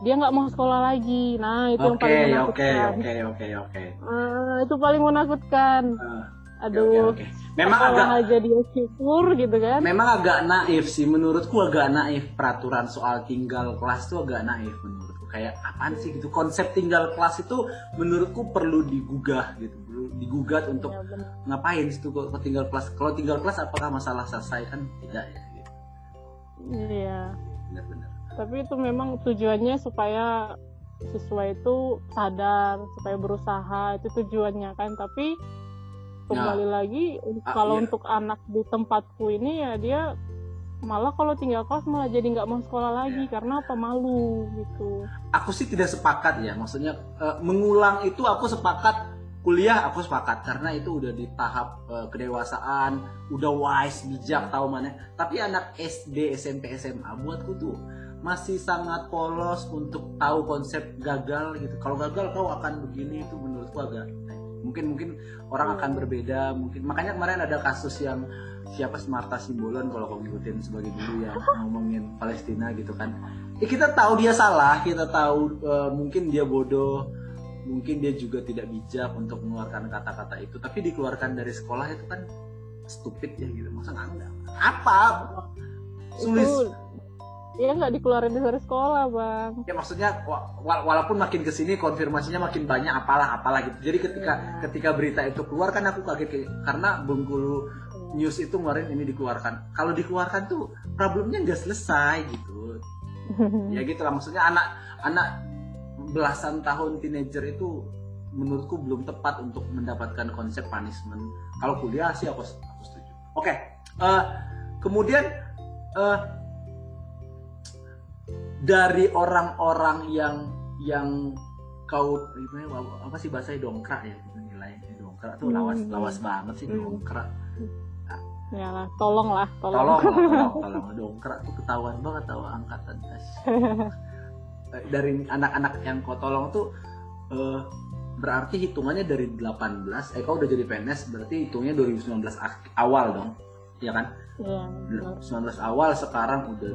Speaker 2: dia nggak mau sekolah lagi. Nah itu yang
Speaker 1: Oke,
Speaker 2: paling
Speaker 1: oke,
Speaker 2: menakutkan.
Speaker 1: oke, oke, oke.
Speaker 2: Eh, itu paling menakutkan.
Speaker 1: Oke,
Speaker 2: aduh
Speaker 1: oke, oke. Memang agak
Speaker 2: aja dia syukur gitu kan.
Speaker 1: Memang agak naif sih menurutku agak naif peraturan soal tinggal kelas tuh agak naif menurutku kayak apaan sih? Gitu. Konsep tinggal kelas itu menurutku perlu digugah gitu. Perlu digugat untuk
Speaker 2: Ya, bener.
Speaker 1: ngapain situ kok tinggal kelas? Kalau tinggal kelas apakah masalah selesai? Kan tidak ya gitu.
Speaker 2: iya.
Speaker 1: Benar-benar.
Speaker 2: Tapi itu memang tujuannya supaya siswa itu sadar supaya berusaha itu tujuannya kan. Tapi kembali lagi
Speaker 1: Ah,
Speaker 2: kalau
Speaker 1: iya.
Speaker 2: untuk anak di tempatku ini ya dia malah kalau tinggal kelas malah jadi nggak mau sekolah lagi
Speaker 1: Iya.
Speaker 2: karena apa? Malu gitu.
Speaker 1: Aku sih tidak sepakat ya maksudnya eh, mengulang itu aku sepakat kuliah aku sepakat karena itu udah di tahap eh, kedewasaan udah wise bijak tahu mana. Tapi anak SD SMP SMA buatku tuh masih sangat polos untuk tahu konsep gagal gitu. Kalau gagal kau akan begini itu menurutku agak mungkin mungkin orang akan berbeda mungkin. Makanya kemarin ada kasus yang siapa Marta Simbolon kalau kau ngikutin sebagai dulu yang ngomongin Palestina gitu kan. Ya kita tahu dia salah kita tahu eh, mungkin dia bodoh mungkin dia juga tidak bijak untuk mengeluarkan kata-kata itu tapi dikeluarkan dari sekolah itu kan stupid ya gitu. Masa nggak apa? Sulis
Speaker 2: itu ya nggak dikeluarin dari sekolah bang.
Speaker 1: Ya maksudnya wa- wa- walaupun makin ke sini konfirmasinya makin banyak apalah apalah gitu. Jadi ketika
Speaker 2: Ya.
Speaker 1: ketika berita itu keluar kan aku kaget karena Bengkulu News itu kemarin ini dikeluarkan. Kalau dikeluarkan tuh problemnya nggak selesai gitu. Ya gitu lah maksudnya anak anak belasan tahun teenager itu menurutku belum tepat untuk mendapatkan konsep punishment. Kalau kuliah sih aku, aku setuju. Oke eh, kemudian eh, dari orang-orang yang yang kau gimana, apa sih bahasanya dongkrak ya nilainya dongkrak tuh lawas
Speaker 2: Hmm.
Speaker 1: lawas banget sih
Speaker 2: Hmm.
Speaker 1: dongkrak
Speaker 2: ya lah tolong. Lah tolong,
Speaker 1: tolong tolong. Tolong dongkrak tuh ketahuan banget tahu angkatan guys Eh, dari anak-anak yang kau tolong tuh eh, berarti hitungannya dari 18 eh kau udah jadi PNS berarti hitungnya 2019 ak- awal dong ya kan?
Speaker 2: Iya, benar.
Speaker 1: 19 awal sekarang udah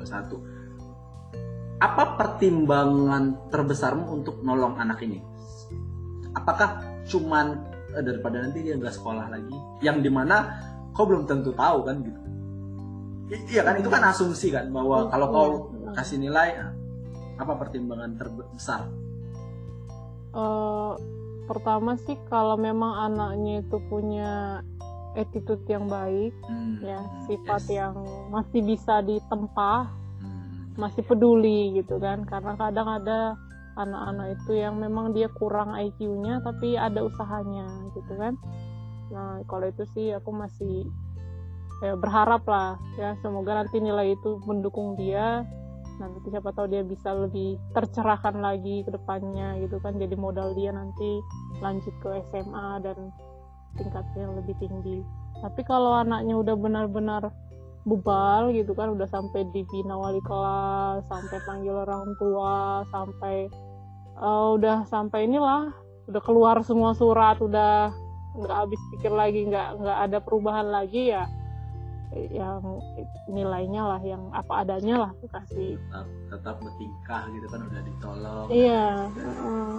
Speaker 1: 2021 apa pertimbangan terbesarmu untuk nolong anak ini? Apakah cuman eh, daripada nanti dia nggak sekolah lagi? Yang di mana kau belum tentu tahu kan gitu. I- iya kan? Itu kan asumsi kan bahwa kalau kau
Speaker 2: Iya.
Speaker 1: kasih nilai ah, apa pertimbangan terbesar?
Speaker 2: Eh, pertama sih kalau memang anaknya itu punya attitude yang baik
Speaker 1: Hmm,
Speaker 2: ya
Speaker 1: hmm,
Speaker 2: sifat
Speaker 1: yes.
Speaker 2: yang masih bisa ditempah
Speaker 1: Hmm,
Speaker 2: masih peduli gitu kan? Karena kadang ada anak-anak itu yang memang dia kurang IQ-nya tapi ada usahanya gitu kan nah kalau itu sih aku masih ya, berharap lah ya semoga nanti nilai itu mendukung dia. Nanti siapa tahu dia bisa lebih tercerahkan lagi ke depannya gitu kan jadi modal dia nanti lanjut ke SMA dan tingkatnya lebih tinggi. Tapi kalau anaknya udah benar-benar bebal gitu kan udah sampai dibina wali kelas sampai panggil orang tua sampai eh, udah sampai inilah udah keluar semua surat udah nggak habis pikir lagi nggak nggak ada perubahan lagi ya yang nilainya lah yang apa adanya lah aku kasih.
Speaker 1: Tetap, tetap bertingkah gitu kan udah ditolong.
Speaker 2: Iya heeh.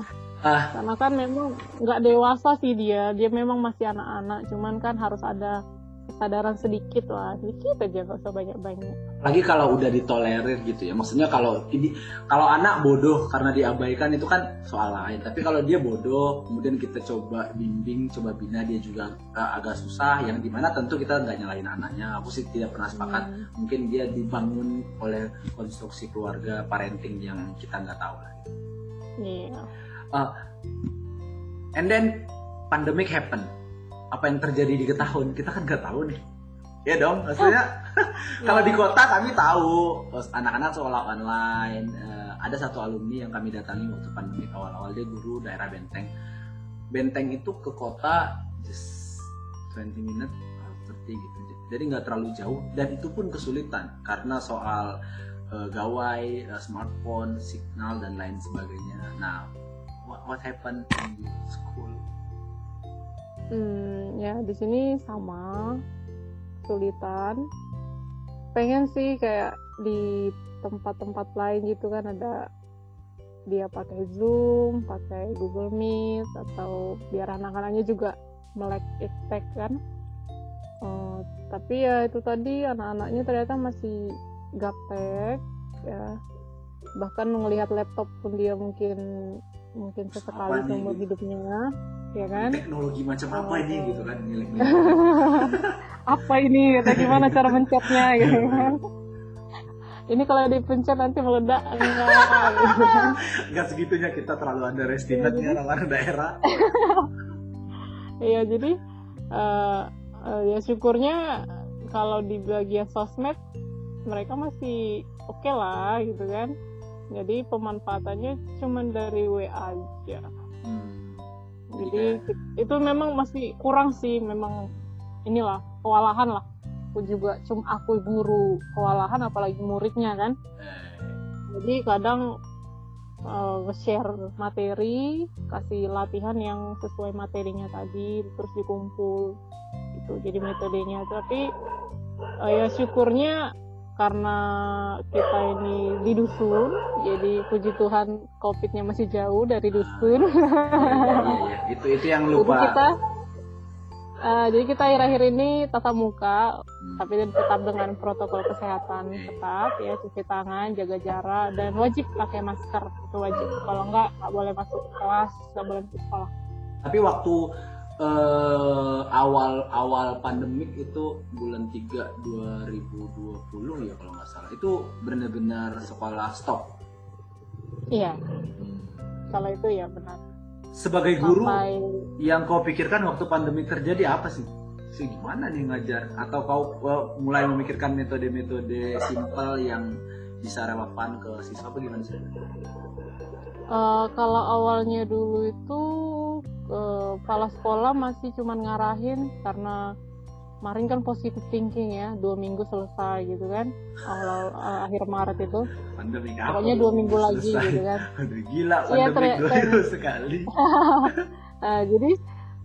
Speaker 1: ah.
Speaker 2: Karena kan memang nggak dewasa sih dia dia memang masih anak-anak cuman kan harus ada kesadaran sedikit lah sedikit aja nggak usah banyak-banyak
Speaker 1: lagi kalau udah ditolerir gitu ya. Maksudnya kalau ini kalau anak bodoh karena diabaikan itu kan soal lain. Tapi kalau dia bodoh kemudian kita coba bimbing coba bina dia juga eh, agak susah yang di mana tentu kita nggak nyalain anaknya. Aku sih tidak pernah sepakat.
Speaker 2: Hmm.
Speaker 1: mungkin dia dibangun oleh konstruksi keluarga parenting yang kita nggak tahu lah.
Speaker 2: Iya.
Speaker 1: And then pandemic happen. Apa yang terjadi di tahun kita kan nggak tahu nih ya dong maksudnya kalau di kota kami tahu anak-anak sekolah online Eh, ada satu alumni yang kami datangi waktu pandemi awal-awal dia guru daerah Benteng. Benteng itu ke kota just 20 minutes 30 gitu jadi nggak terlalu jauh dan itu pun kesulitan karena soal uh, gawai uh, smartphone signal dan lain sebagainya. Nah what, what happened in school?
Speaker 2: Hmm, ya di sini sama kesulitan. Pengen sih kayak di tempat-tempat lain gitu kan ada dia pakai Zoom, pakai Google Meet atau biar anak-anaknya juga melek iptek kan. Eh, tapi ya itu tadi anak-anaknya ternyata masih gaptek ya. Bahkan melihat laptop pun dia mungkin mungkin sesekali seumur hidupnya, ya kan?
Speaker 1: teknologi macam apa ini
Speaker 2: Oh.
Speaker 1: gitu kan
Speaker 2: apa ini kata gimana cara mencetnya gitu kan ini kalau dipencet nanti meledak enggak gitu.
Speaker 1: nggak segitunya kita terlalu underestimate ya orang-orang daerah
Speaker 2: Iya jadi eh, eh, ya syukurnya kalau di bagian sosmed mereka masih oke lah gitu kan jadi pemanfaatannya cuman dari WA aja
Speaker 1: Hmm.
Speaker 2: Jadi itu memang masih kurang sih memang inilah kewalahan lah. Aku juga cuma aku guru kewalahan apalagi muridnya kan. Jadi kadang eh, nge-share materi kasih latihan yang sesuai materinya tadi terus dikumpul. Itu jadi metodenya. Tapi eh, ya syukurnya karena kita ini di dusun jadi puji Tuhan covidnya masih jauh dari dusun.
Speaker 1: Iya, iya. itu itu yang
Speaker 2: jadi
Speaker 1: lupa.
Speaker 2: kita eh, jadi kita akhir-akhir ini tatap muka
Speaker 1: Hmm.
Speaker 2: tapi tetap dengan protokol kesehatan ketat ya cuci tangan jaga jarak dan wajib pakai masker. Itu wajib. Kalau enggak nggak boleh masuk kelas nggak boleh masuk sekolah.
Speaker 1: Tapi waktu eh, awal awal pandemik itu bulan 3 2020 ya kalau nggak salah itu benar-benar sekolah stop.
Speaker 2: iya kalau itu ya benar
Speaker 1: Sebagai guru
Speaker 2: sampai
Speaker 1: yang kau pikirkan waktu pandemik terjadi apa sih? Sih gimana nih ngajar? Atau kau eh, mulai memikirkan metode-metode simpel yang bisa relevan ke siswa apa gimana sih?
Speaker 2: eh, kalau awalnya dulu itu kepala sekolah masih cuman ngarahin karena kemarin kan positive thinking ya dua minggu selesai gitu kan awal eh, akhir Maret itu
Speaker 1: Pandemik apa?
Speaker 2: pokoknya dua minggu lagi
Speaker 1: Selesai.
Speaker 2: gitu kan
Speaker 1: gila
Speaker 2: Iya,
Speaker 1: pandemik
Speaker 2: ter-
Speaker 1: baru sekali.
Speaker 2: Eh, jadi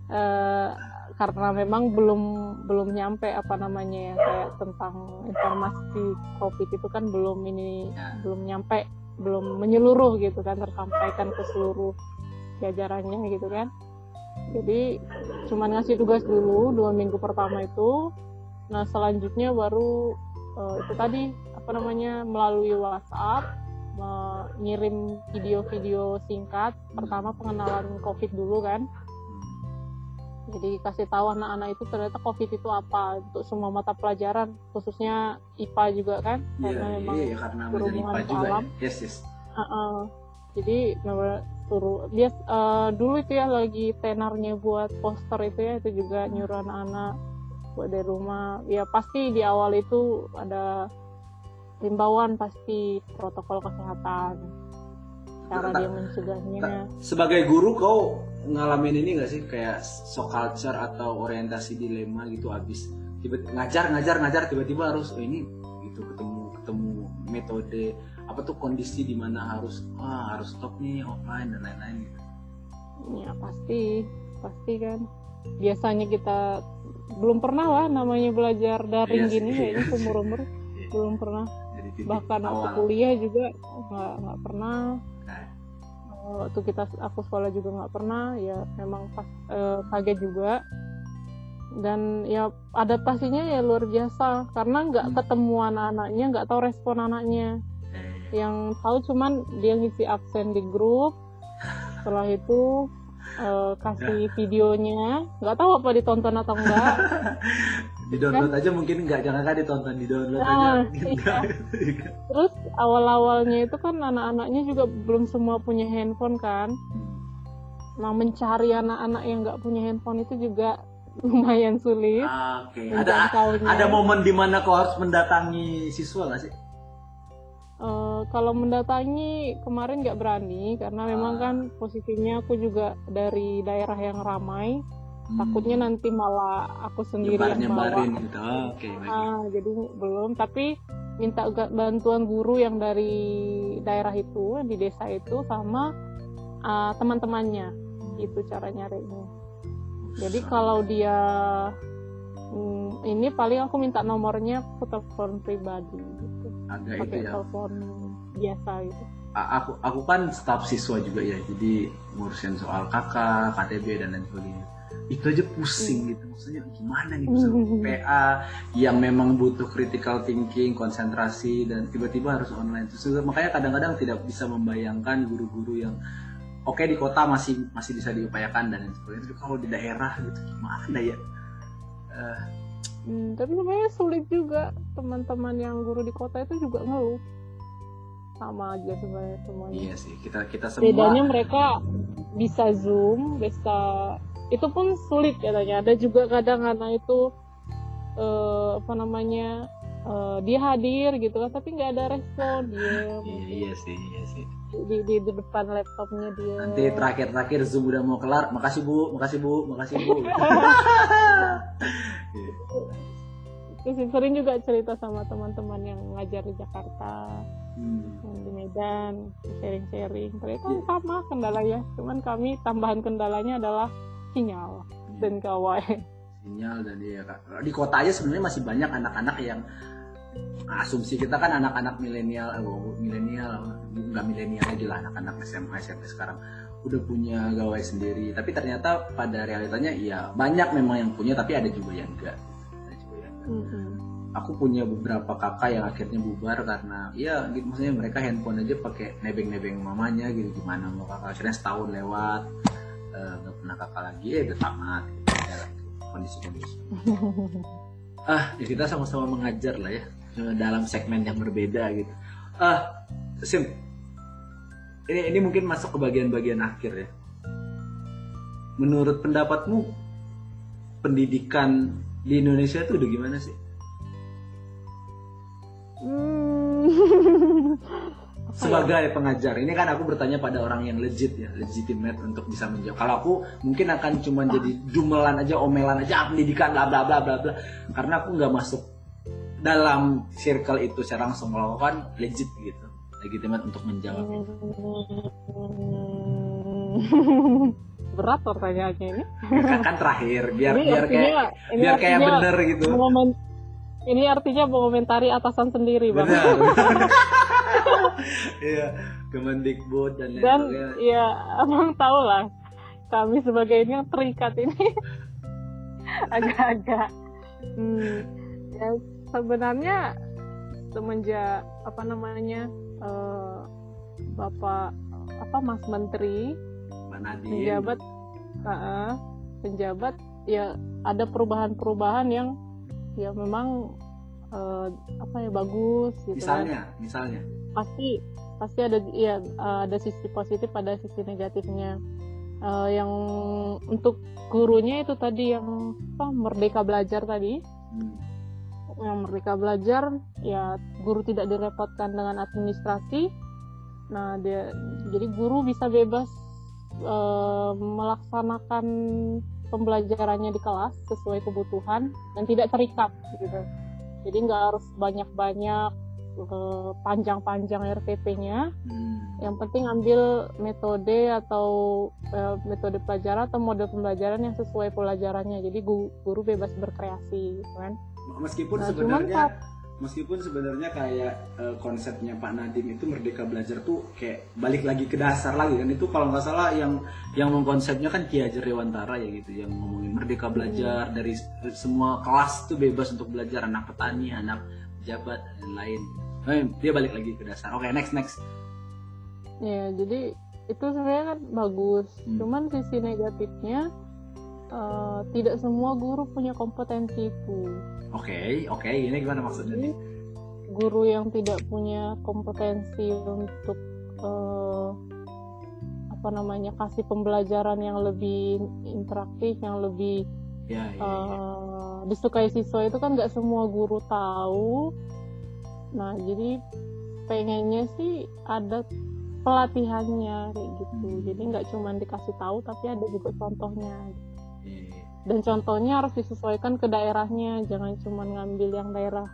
Speaker 2: eh, karena memang belum belum nyampe apa namanya ya kayak tentang informasi covid itu kan belum ini
Speaker 1: Ya.
Speaker 2: belum nyampe belum menyeluruh gitu kan tersampaikan ke seluruh jajarannya gitu kan jadi cuman ngasih tugas dulu dua minggu pertama itu nah selanjutnya baru eh, itu tadi apa namanya melalui WhatsApp mengirim video-video singkat pertama pengenalan COVID dulu kan jadi kasih tahu anak-anak itu ternyata COVID itu apa untuk semua mata pelajaran khususnya IPA juga kan karena memang
Speaker 1: iya, karena menjadi
Speaker 2: berhubungan
Speaker 1: IPA juga
Speaker 2: alam.
Speaker 1: ya. Yes, yes.
Speaker 2: uh-uh. jadi memang suruh dia eh, dulu itu ya lagi tenarnya buat poster itu ya itu juga nyuruh anak-anak buat dari rumah. Ya pasti di awal itu ada himbauan pasti protokol kesehatan cara dia mencegahnya.
Speaker 1: Sebagai guru kau ngalamin ini gak sih? Kayak shock culture atau orientasi dilema gitu abis tiba ngajar ngajar ngajar tiba-tiba harus oh ini gitu ketemu ketemu metode apa tuh kondisi di mana harus ah harus stop nih offline dan lain-lain gitu.
Speaker 2: ya pasti pasti kan biasanya kita belum pernah lah namanya belajar daring
Speaker 1: Iya sih,
Speaker 2: gini
Speaker 1: iya
Speaker 2: kayaknya
Speaker 1: sih.
Speaker 2: seumur umur
Speaker 1: Iya.
Speaker 2: belum pernah bahkan waktu
Speaker 1: awal.
Speaker 2: kuliah juga nggak nggak pernah
Speaker 1: Nah,
Speaker 2: Eh, waktu kita aku sekolah juga nggak pernah ya memang pas eh, kaget juga dan ya adaptasinya ya luar biasa karena nggak
Speaker 1: Hmm.
Speaker 2: ketemu anak-anaknya nggak tahu respon anaknya yang tahu cuman dia ngisi absen di grup. Setelah itu eh, kasih videonya. Nggak tahu apa ditonton atau enggak
Speaker 1: di download aja mungkin nggak jangan kan ditonton di download aja.
Speaker 2: Ah,
Speaker 1: mungkin
Speaker 2: iya. terus awal-awalnya itu kan anak-anaknya juga belum semua punya handphone kan.
Speaker 1: Hmm.
Speaker 2: nah mencari anak-anak yang nggak punya handphone itu juga lumayan sulit.
Speaker 1: Ah, Oke, ada ada momen di mana kau harus mendatangi siswa nggak sih?
Speaker 2: Eh, kalau mendatangi kemarin nggak berani karena memang
Speaker 1: Ah.
Speaker 2: kan posisinya aku juga dari daerah yang ramai.
Speaker 1: Hmm.
Speaker 2: takutnya nanti malah aku sendiri
Speaker 1: nyebar
Speaker 2: yang bawa.
Speaker 1: gitu. Oh, oke baik.
Speaker 2: Ah, jadi belum. Tapi minta bantuan guru yang dari daerah itu di desa itu sama ah, teman-temannya. Itu cara nyarinya. Jadi kalau dia mm, ini paling aku minta nomornya aku telepon pribadi
Speaker 1: ada itu
Speaker 2: pakai
Speaker 1: ya.
Speaker 2: telepon biasa gitu.
Speaker 1: A- aku aku kan staf siswa juga ya jadi ngurusin soal kakak KTB dan lain sebagainya. Itu aja pusing gitu maksudnya gimana nih bisa PA yang memang butuh critical thinking konsentrasi dan tiba-tiba harus online. Terus makanya kadang-kadang tidak bisa membayangkan guru-guru yang oke di kota masih masih bisa diupayakan dan lain sebagainya. Tapi kalau di daerah gitu gimana ya? Eh,
Speaker 2: Hmm, tapi sebenarnya sulit juga. Teman-teman yang guru di kota itu juga ngeluh. Sama aja sebenarnya semuanya.
Speaker 1: Iya sih kita kita semua
Speaker 2: bedanya mereka bisa zoom bisa itu pun sulit katanya. Ada juga kadang karena itu eh, apa namanya eh, dia hadir gitu kan tapi nggak ada respon. Dia
Speaker 1: iya, iya sih iya sih
Speaker 2: di, di, di depan laptopnya dia.
Speaker 1: Nanti terakhir-terakhir zoom udah mau kelar. Makasih bu. Makasih bu. Makasih bu. Iya.
Speaker 2: Terus sering juga cerita sama teman-teman yang ngajar di Jakarta
Speaker 1: Hmm.
Speaker 2: yang di Medan sharing-sharing. Mereka
Speaker 1: Iya.
Speaker 2: sama kendalanya cuman kami tambahan kendalanya adalah sinyal dan kawan
Speaker 1: sinyal dan kak. Di kota aja sebenarnya masih banyak anak-anak yang asumsi kita kan anak-anak milenial eh, oh, milenial nggak milenial lagi lah anak-anak SMA SMP sekarang udah punya gawai sendiri tapi ternyata pada realitanya iya banyak memang yang punya tapi ada juga yang enggak ada juga yang enggak.
Speaker 2: Mm-mm.
Speaker 1: aku punya beberapa kakak yang akhirnya bubar karena ya gitu maksudnya mereka handphone aja pakai nebeng-nebeng mamanya gitu gimana mau kakak akhirnya setahun lewat eh, nggak pernah kakak lagi ya udah tamat gitu. Ya, kondisi-kondisi ah ya kita sama-sama mengajar lah ya eh, dalam segmen yang berbeda gitu ah sim ini ini mungkin masuk ke bagian-bagian akhir ya. Menurut pendapatmu pendidikan di Indonesia itu udah gimana sih?
Speaker 2: Hmm. Ya?
Speaker 1: sebagai pengajar ini kan aku bertanya pada orang yang legit ya legitimate untuk bisa menjawab. Kalau aku mungkin akan cuma jadi jumelan aja omelan aja ah, pendidikan bla bla bla bla bla. Karena aku nggak masuk dalam circle itu secara langsung kalau aku kan legit gitu legitimate untuk menjawab itu.
Speaker 2: Hmm. berat pertanyaannya ini.
Speaker 1: Kan, kan terakhir biar
Speaker 2: ini
Speaker 1: biar kayak
Speaker 2: artinya, ini
Speaker 1: biar kayak bener gitu.
Speaker 2: mengomen- ini artinya mengomentari atasan sendiri bang.
Speaker 1: Benar. Iya Kemendikbud dan
Speaker 2: dan
Speaker 1: sebagainya.
Speaker 2: ya abang tahu lah kami sebagai ini yang terikat ini. Agak-agak. Hmm, ya sebenarnya semenjak apa namanya eh, bapak apa mas menteri? Penjabat uh, penjabat ya ada perubahan-perubahan yang ya memang eh, apa ya bagus gitu kan.
Speaker 1: Misalnya misalnya.
Speaker 2: Pasti pasti ada ya uh, ada sisi positif ada sisi negatifnya. Uh, yang untuk gurunya itu tadi yang apa merdeka belajar tadi.
Speaker 1: Hmm.
Speaker 2: Yang merdeka belajar ya guru tidak direpotkan dengan administrasi. Nah dia jadi guru bisa bebas uh, melaksanakan pembelajarannya di kelas sesuai kebutuhan dan tidak terikat gitu. Jadi nggak harus banyak-banyak uh, panjang-panjang RPP-nya
Speaker 1: Hmm.
Speaker 2: yang penting ambil metode atau eh, metode pelajaran atau model pembelajaran yang sesuai pelajarannya. Jadi gu- guru bebas berkreasi gitu kan
Speaker 1: meskipun
Speaker 2: Nah,
Speaker 1: sebenarnya meskipun sebenarnya kayak eh, konsepnya Pak Nadim itu merdeka belajar tuh kayak balik lagi ke dasar lagi kan. Itu kalau nggak salah yang yang mengkonsepnya kan Ki Hajar Dewantara ya gitu yang ngomongin merdeka belajar dari s- semua kelas tuh bebas untuk belajar anak petani anak pejabat dan lain eh, dia balik lagi ke dasar. Oke next next.
Speaker 2: Ya jadi itu sebenarnya kan bagus.
Speaker 1: Hmm.
Speaker 2: cuman sisi negatifnya eh, tidak semua guru punya kompetensi itu
Speaker 1: oke oke ini gimana maksudnya nih
Speaker 2: guru yang tidak punya kompetensi untuk eh, apa namanya kasih pembelajaran yang lebih interaktif yang lebih
Speaker 1: ya, ya, ya.
Speaker 2: eh, disukai siswa itu kan nggak semua guru tahu nah jadi pengennya sih ada pelatihannya kayak gitu
Speaker 1: Hmm.
Speaker 2: jadi nggak cuma dikasih tahu tapi ada juga contohnya
Speaker 1: iya.
Speaker 2: Dan contohnya harus disesuaikan ke daerahnya. Jangan cuma ngambil yang daerah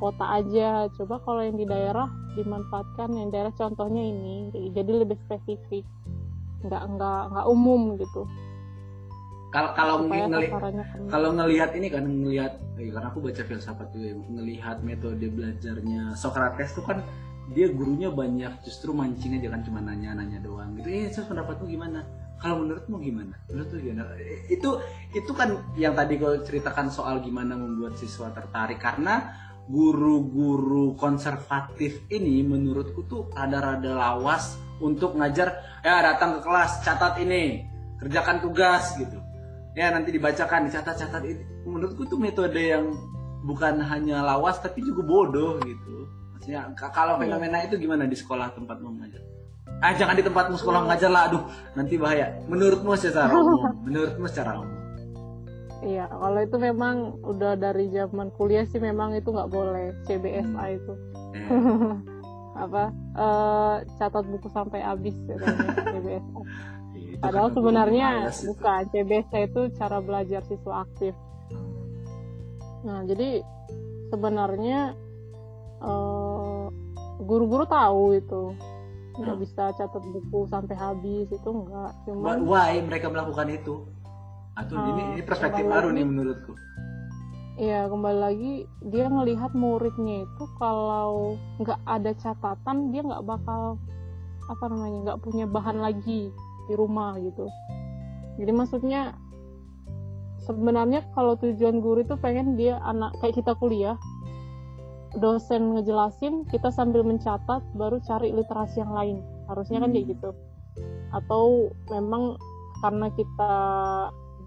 Speaker 2: kota aja. Coba kalau yang di daerah dimanfaatkan yang daerah contohnya ini. Jadi lebih spesifik. Nggak nggak nggak umum gitu.
Speaker 1: Kalau kalau ngeli ngelihat ini kan ngelihat eh, karena aku baca filsafat juga ya, ngelihat metode belajarnya Socrates tuh kan dia gurunya banyak justru mancing aja kan cuma nanya nanya doang gitu. Eh terus pendapatmu gimana kalau menurutmu gimana? Menurutmu gimana? Itu itu kan yang tadi kau ceritakan soal gimana membuat siswa tertarik. Karena guru-guru konservatif ini menurutku tuh rada-rada lawas untuk ngajar ya datang ke kelas catat ini kerjakan tugas gitu. Ya nanti dibacakan dicatat-catat itu menurutku tuh metode yang bukan hanya lawas tapi juga bodoh gitu. Maksudnya kalau
Speaker 2: Iya.
Speaker 1: fenomena itu gimana di sekolah tempatmu mengajar ah jangan di tempatmu sekolah mengajar lah aduh nanti bahaya. Menurutmu secara umum menurutmu secara umum
Speaker 2: Iya, kalau itu memang udah dari zaman kuliah sih memang itu nggak boleh. CBSA itu.
Speaker 1: Eh,
Speaker 2: apa eh, catat buku sampai habis katanya CBSA.
Speaker 1: itu
Speaker 2: Padahal
Speaker 1: kan
Speaker 2: sebenarnya
Speaker 1: males itu.
Speaker 2: bukan CBSA itu cara belajar siswa aktif. Nah, jadi sebenarnya eh, guru-guru tahu itu nggak
Speaker 1: Hmm.
Speaker 2: bisa catat buku sampai habis itu enggak cuman
Speaker 1: why mereka melakukan itu atau ini
Speaker 2: Oh,
Speaker 1: ini perspektif baru
Speaker 2: lagi.
Speaker 1: nih menurutku
Speaker 2: Iya kembali lagi dia ngelihat muridnya itu kalau nggak ada catatan dia nggak bakal apa namanya nggak punya bahan lagi di rumah gitu. Jadi maksudnya sebenarnya kalau tujuan guru itu pengen dia anak kayak kita kuliah dosen ngejelasin kita sambil mencatat baru cari literasi yang lain. Harusnya kan kayak gitu. Atau memang karena kita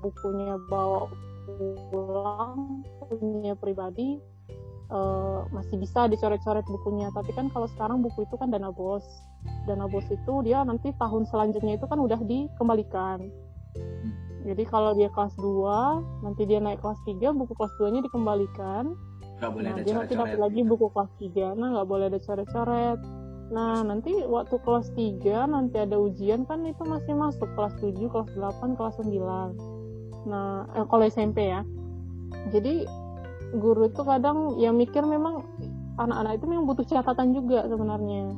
Speaker 2: bukunya bawa pulang punya pribadi eh, masih bisa dicoret-coret bukunya. Tapi kan kalau sekarang buku itu kan dana bos. Dana bos itu dia nanti tahun selanjutnya itu kan udah dikembalikan. Jadi kalau dia kelas 2 nanti dia naik kelas 3 buku kelas 2 nya dikembalikan
Speaker 1: nggak boleh
Speaker 2: nah
Speaker 1: ada coret-coret.
Speaker 2: dapat lagi buku kelas 3 nah nggak boleh ada coret-coret. Nah nanti waktu kelas 3 nanti ada ujian kan itu masih masuk. Kelas 7 kelas 8 kelas 9 nah eh, kalau SMP ya. Jadi guru itu kadang ya mikir memang anak-anak itu memang butuh catatan juga sebenarnya.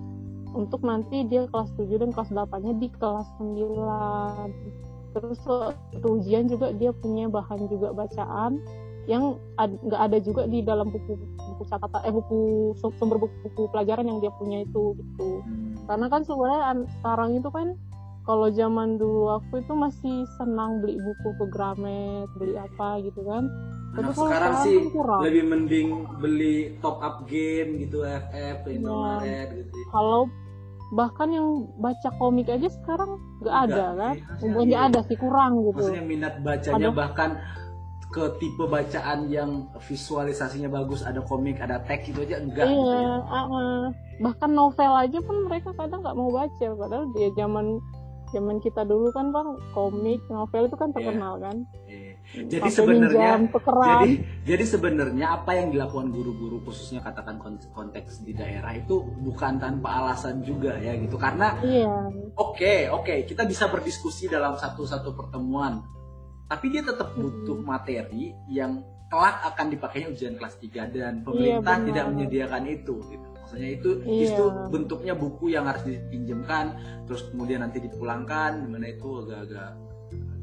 Speaker 2: Untuk nanti dia kelas 7 dan kelas 8 nya di kelas 9 terus waktu ujian juga dia punya bahan juga bacaan yang ad- nggak ada juga di dalam buku buku catatan eh buku sum- sumber buku, buku pelajaran yang dia punya itu gitu.
Speaker 1: Hmm.
Speaker 2: karena kan sebenarnya an- sekarang itu kan kalau zaman dulu aku itu masih senang beli buku ke Gramet beli apa gitu kan. Tapi
Speaker 1: Anak
Speaker 2: kalau
Speaker 1: sekarang
Speaker 2: sekarang
Speaker 1: sih
Speaker 2: kan kurang.
Speaker 1: lebih mending beli top up game gitu FF
Speaker 2: Iya.
Speaker 1: Indomaret gitu.
Speaker 2: Kalau bahkan yang baca komik aja sekarang nggak ada
Speaker 1: Nggak,
Speaker 2: kan?
Speaker 1: iya, maksudnya
Speaker 2: bukannya
Speaker 1: iya.
Speaker 2: ada sih kurang gitu.
Speaker 1: Maksudnya minat bacanya
Speaker 2: Ada-
Speaker 1: bahkan ke tipe bacaan yang visualisasinya bagus ada komik ada teks itu aja enggak gitu
Speaker 2: iya
Speaker 1: ya.
Speaker 2: ah, ah. bahkan novel aja pun mereka kadang nggak mau baca padahal dia zaman zaman kita dulu kan bang komik novel itu kan terkenal kan
Speaker 1: Eh, jadi
Speaker 2: Sampai
Speaker 1: sebenarnya jadi jadi sebenarnya apa yang dilakukan guru-guru khususnya katakan kon- konteks di daerah itu bukan tanpa alasan juga ya gitu karena
Speaker 2: iya
Speaker 1: Oke, oke, kita bisa berdiskusi dalam satu-satu pertemuan. Tapi dia tetap
Speaker 2: Hmm.
Speaker 1: butuh materi yang kelak akan dipakainya ujian kelas 3 dan pemerintah
Speaker 2: benar.
Speaker 1: tidak menyediakan itu gitu. Maksudnya itu
Speaker 2: Iya.
Speaker 1: itu bentuknya buku yang harus dipinjamkan terus kemudian nanti dipulangkan di mana itu agak-agak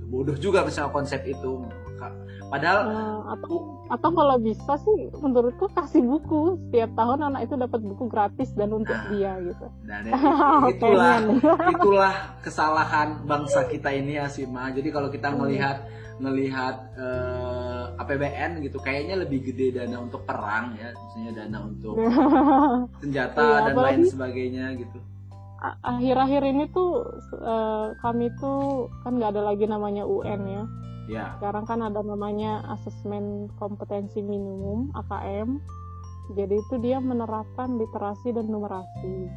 Speaker 1: bodoh juga misalnya konsep itu. Padahal
Speaker 2: Nah, atau atau kalau bisa sih menurutku kasih buku setiap tahun anak itu dapat buku gratis dan untuk
Speaker 1: Nah.
Speaker 2: dia gitu
Speaker 1: Nah, dan itulah itulah kesalahan bangsa kita ini Asima. Jadi kalau kita melihat melihat eh, APBN gitu, kayaknya lebih gede dana untuk perang ya, misalnya dana untuk senjata
Speaker 2: Iya,
Speaker 1: dan lain sebagainya gitu.
Speaker 2: Akhir-akhir ini tuh eh, kami tuh kan nggak ada lagi namanya UN ya
Speaker 1: Ya,
Speaker 2: sekarang kan ada namanya asesmen kompetensi minimum AKM jadi itu dia menerapkan literasi dan numerasi.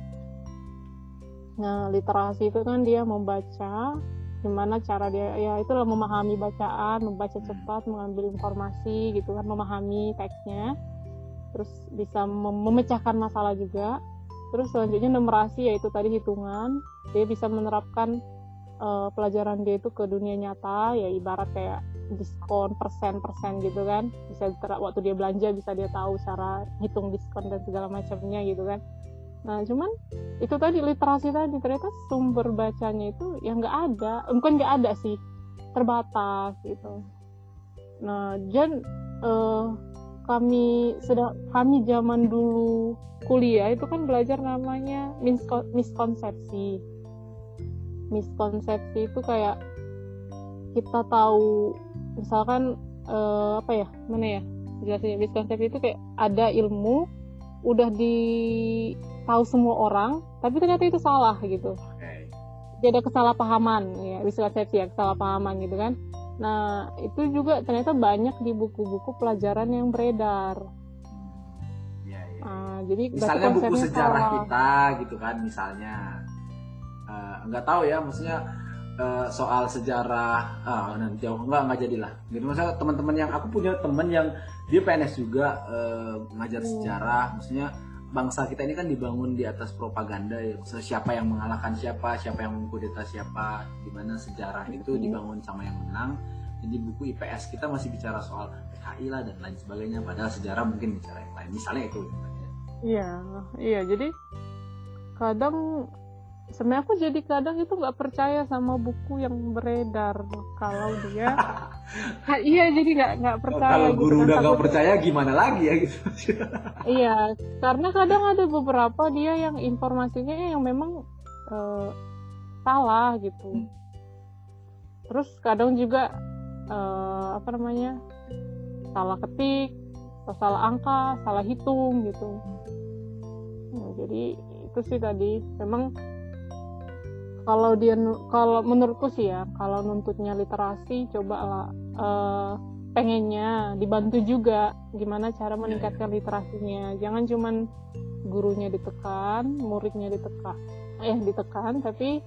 Speaker 2: Nah literasi itu kan dia membaca gimana cara dia ya itulah memahami bacaan membaca cepat mengambil informasi gitu kan memahami teksnya. Terus bisa mem- memecahkan masalah juga. Terus selanjutnya numerasi yaitu tadi hitungan. Dia bisa menerapkan eh, pelajaran dia itu ke dunia nyata ya ibarat kayak diskon persen-persen gitu kan. Bisa waktu dia belanja bisa dia tahu cara hitung diskon dan segala macamnya gitu kan. Nah cuman itu tadi literasi tadi ternyata sumber bacanya itu yang nggak ada. Bukan nggak ada sih terbatas gitu. Nah dan eh, kami sedang kami zaman dulu kuliah itu kan belajar namanya misko- miskonsepsi miskonsepsi itu kayak kita tahu misalkan eh, apa ya mana ya jelasin miskonsepsi itu kayak ada ilmu udah di tahu semua orang tapi ternyata itu salah gitu
Speaker 1: Oke.
Speaker 2: jadi ada kesalahpahaman ya miskonsepsi ya kesalahpahaman gitu kan nah itu juga ternyata banyak di buku-buku pelajaran yang beredar
Speaker 1: Iya, iya.
Speaker 2: Ah, jadi
Speaker 1: misalnya buku sejarah
Speaker 2: salah.
Speaker 1: kita gitu kan misalnya Eh, nggak tahu ya maksudnya eh, soal sejarah ah nanti jauh nggak nggak jadilah gitu maksudnya teman-teman yang aku punya teman yang dia PNS juga eh, ngajar
Speaker 2: Hmm.
Speaker 1: sejarah maksudnya bangsa kita ini kan dibangun di atas propaganda ya maksudnya siapa yang mengalahkan siapa siapa yang mengkudeta siapa di mana sejarah itu
Speaker 2: Hmm.
Speaker 1: dibangun sama yang menang jadi buku IPS kita masih bicara soal PKI lah dan lain sebagainya padahal sejarah mungkin bicara yang lain misalnya itu
Speaker 2: Iya, iya. Jadi kadang sebenarnya aku jadi kadang itu nggak percaya sama buku yang beredar kalau dia. Ah, iya, jadi nggak nggak percaya.
Speaker 1: kalau
Speaker 2: gitu
Speaker 1: guru
Speaker 2: kan.
Speaker 1: udah nggak percaya gimana lagi ya gitu
Speaker 2: Iya, karena kadang ada beberapa dia yang informasinya yang memang eh, salah gitu.
Speaker 1: Hmm.
Speaker 2: Terus kadang juga eh, apa namanya salah ketik, atau salah angka, salah hitung gitu. Nah, jadi itu sih tadi memang kalau dia kalau menurutku sih ya kalau nuntutnya literasi coba lah eh, pengennya dibantu juga gimana cara meningkatkan literasinya. Jangan cuman gurunya ditekan muridnya ditekan eh ditekan tapi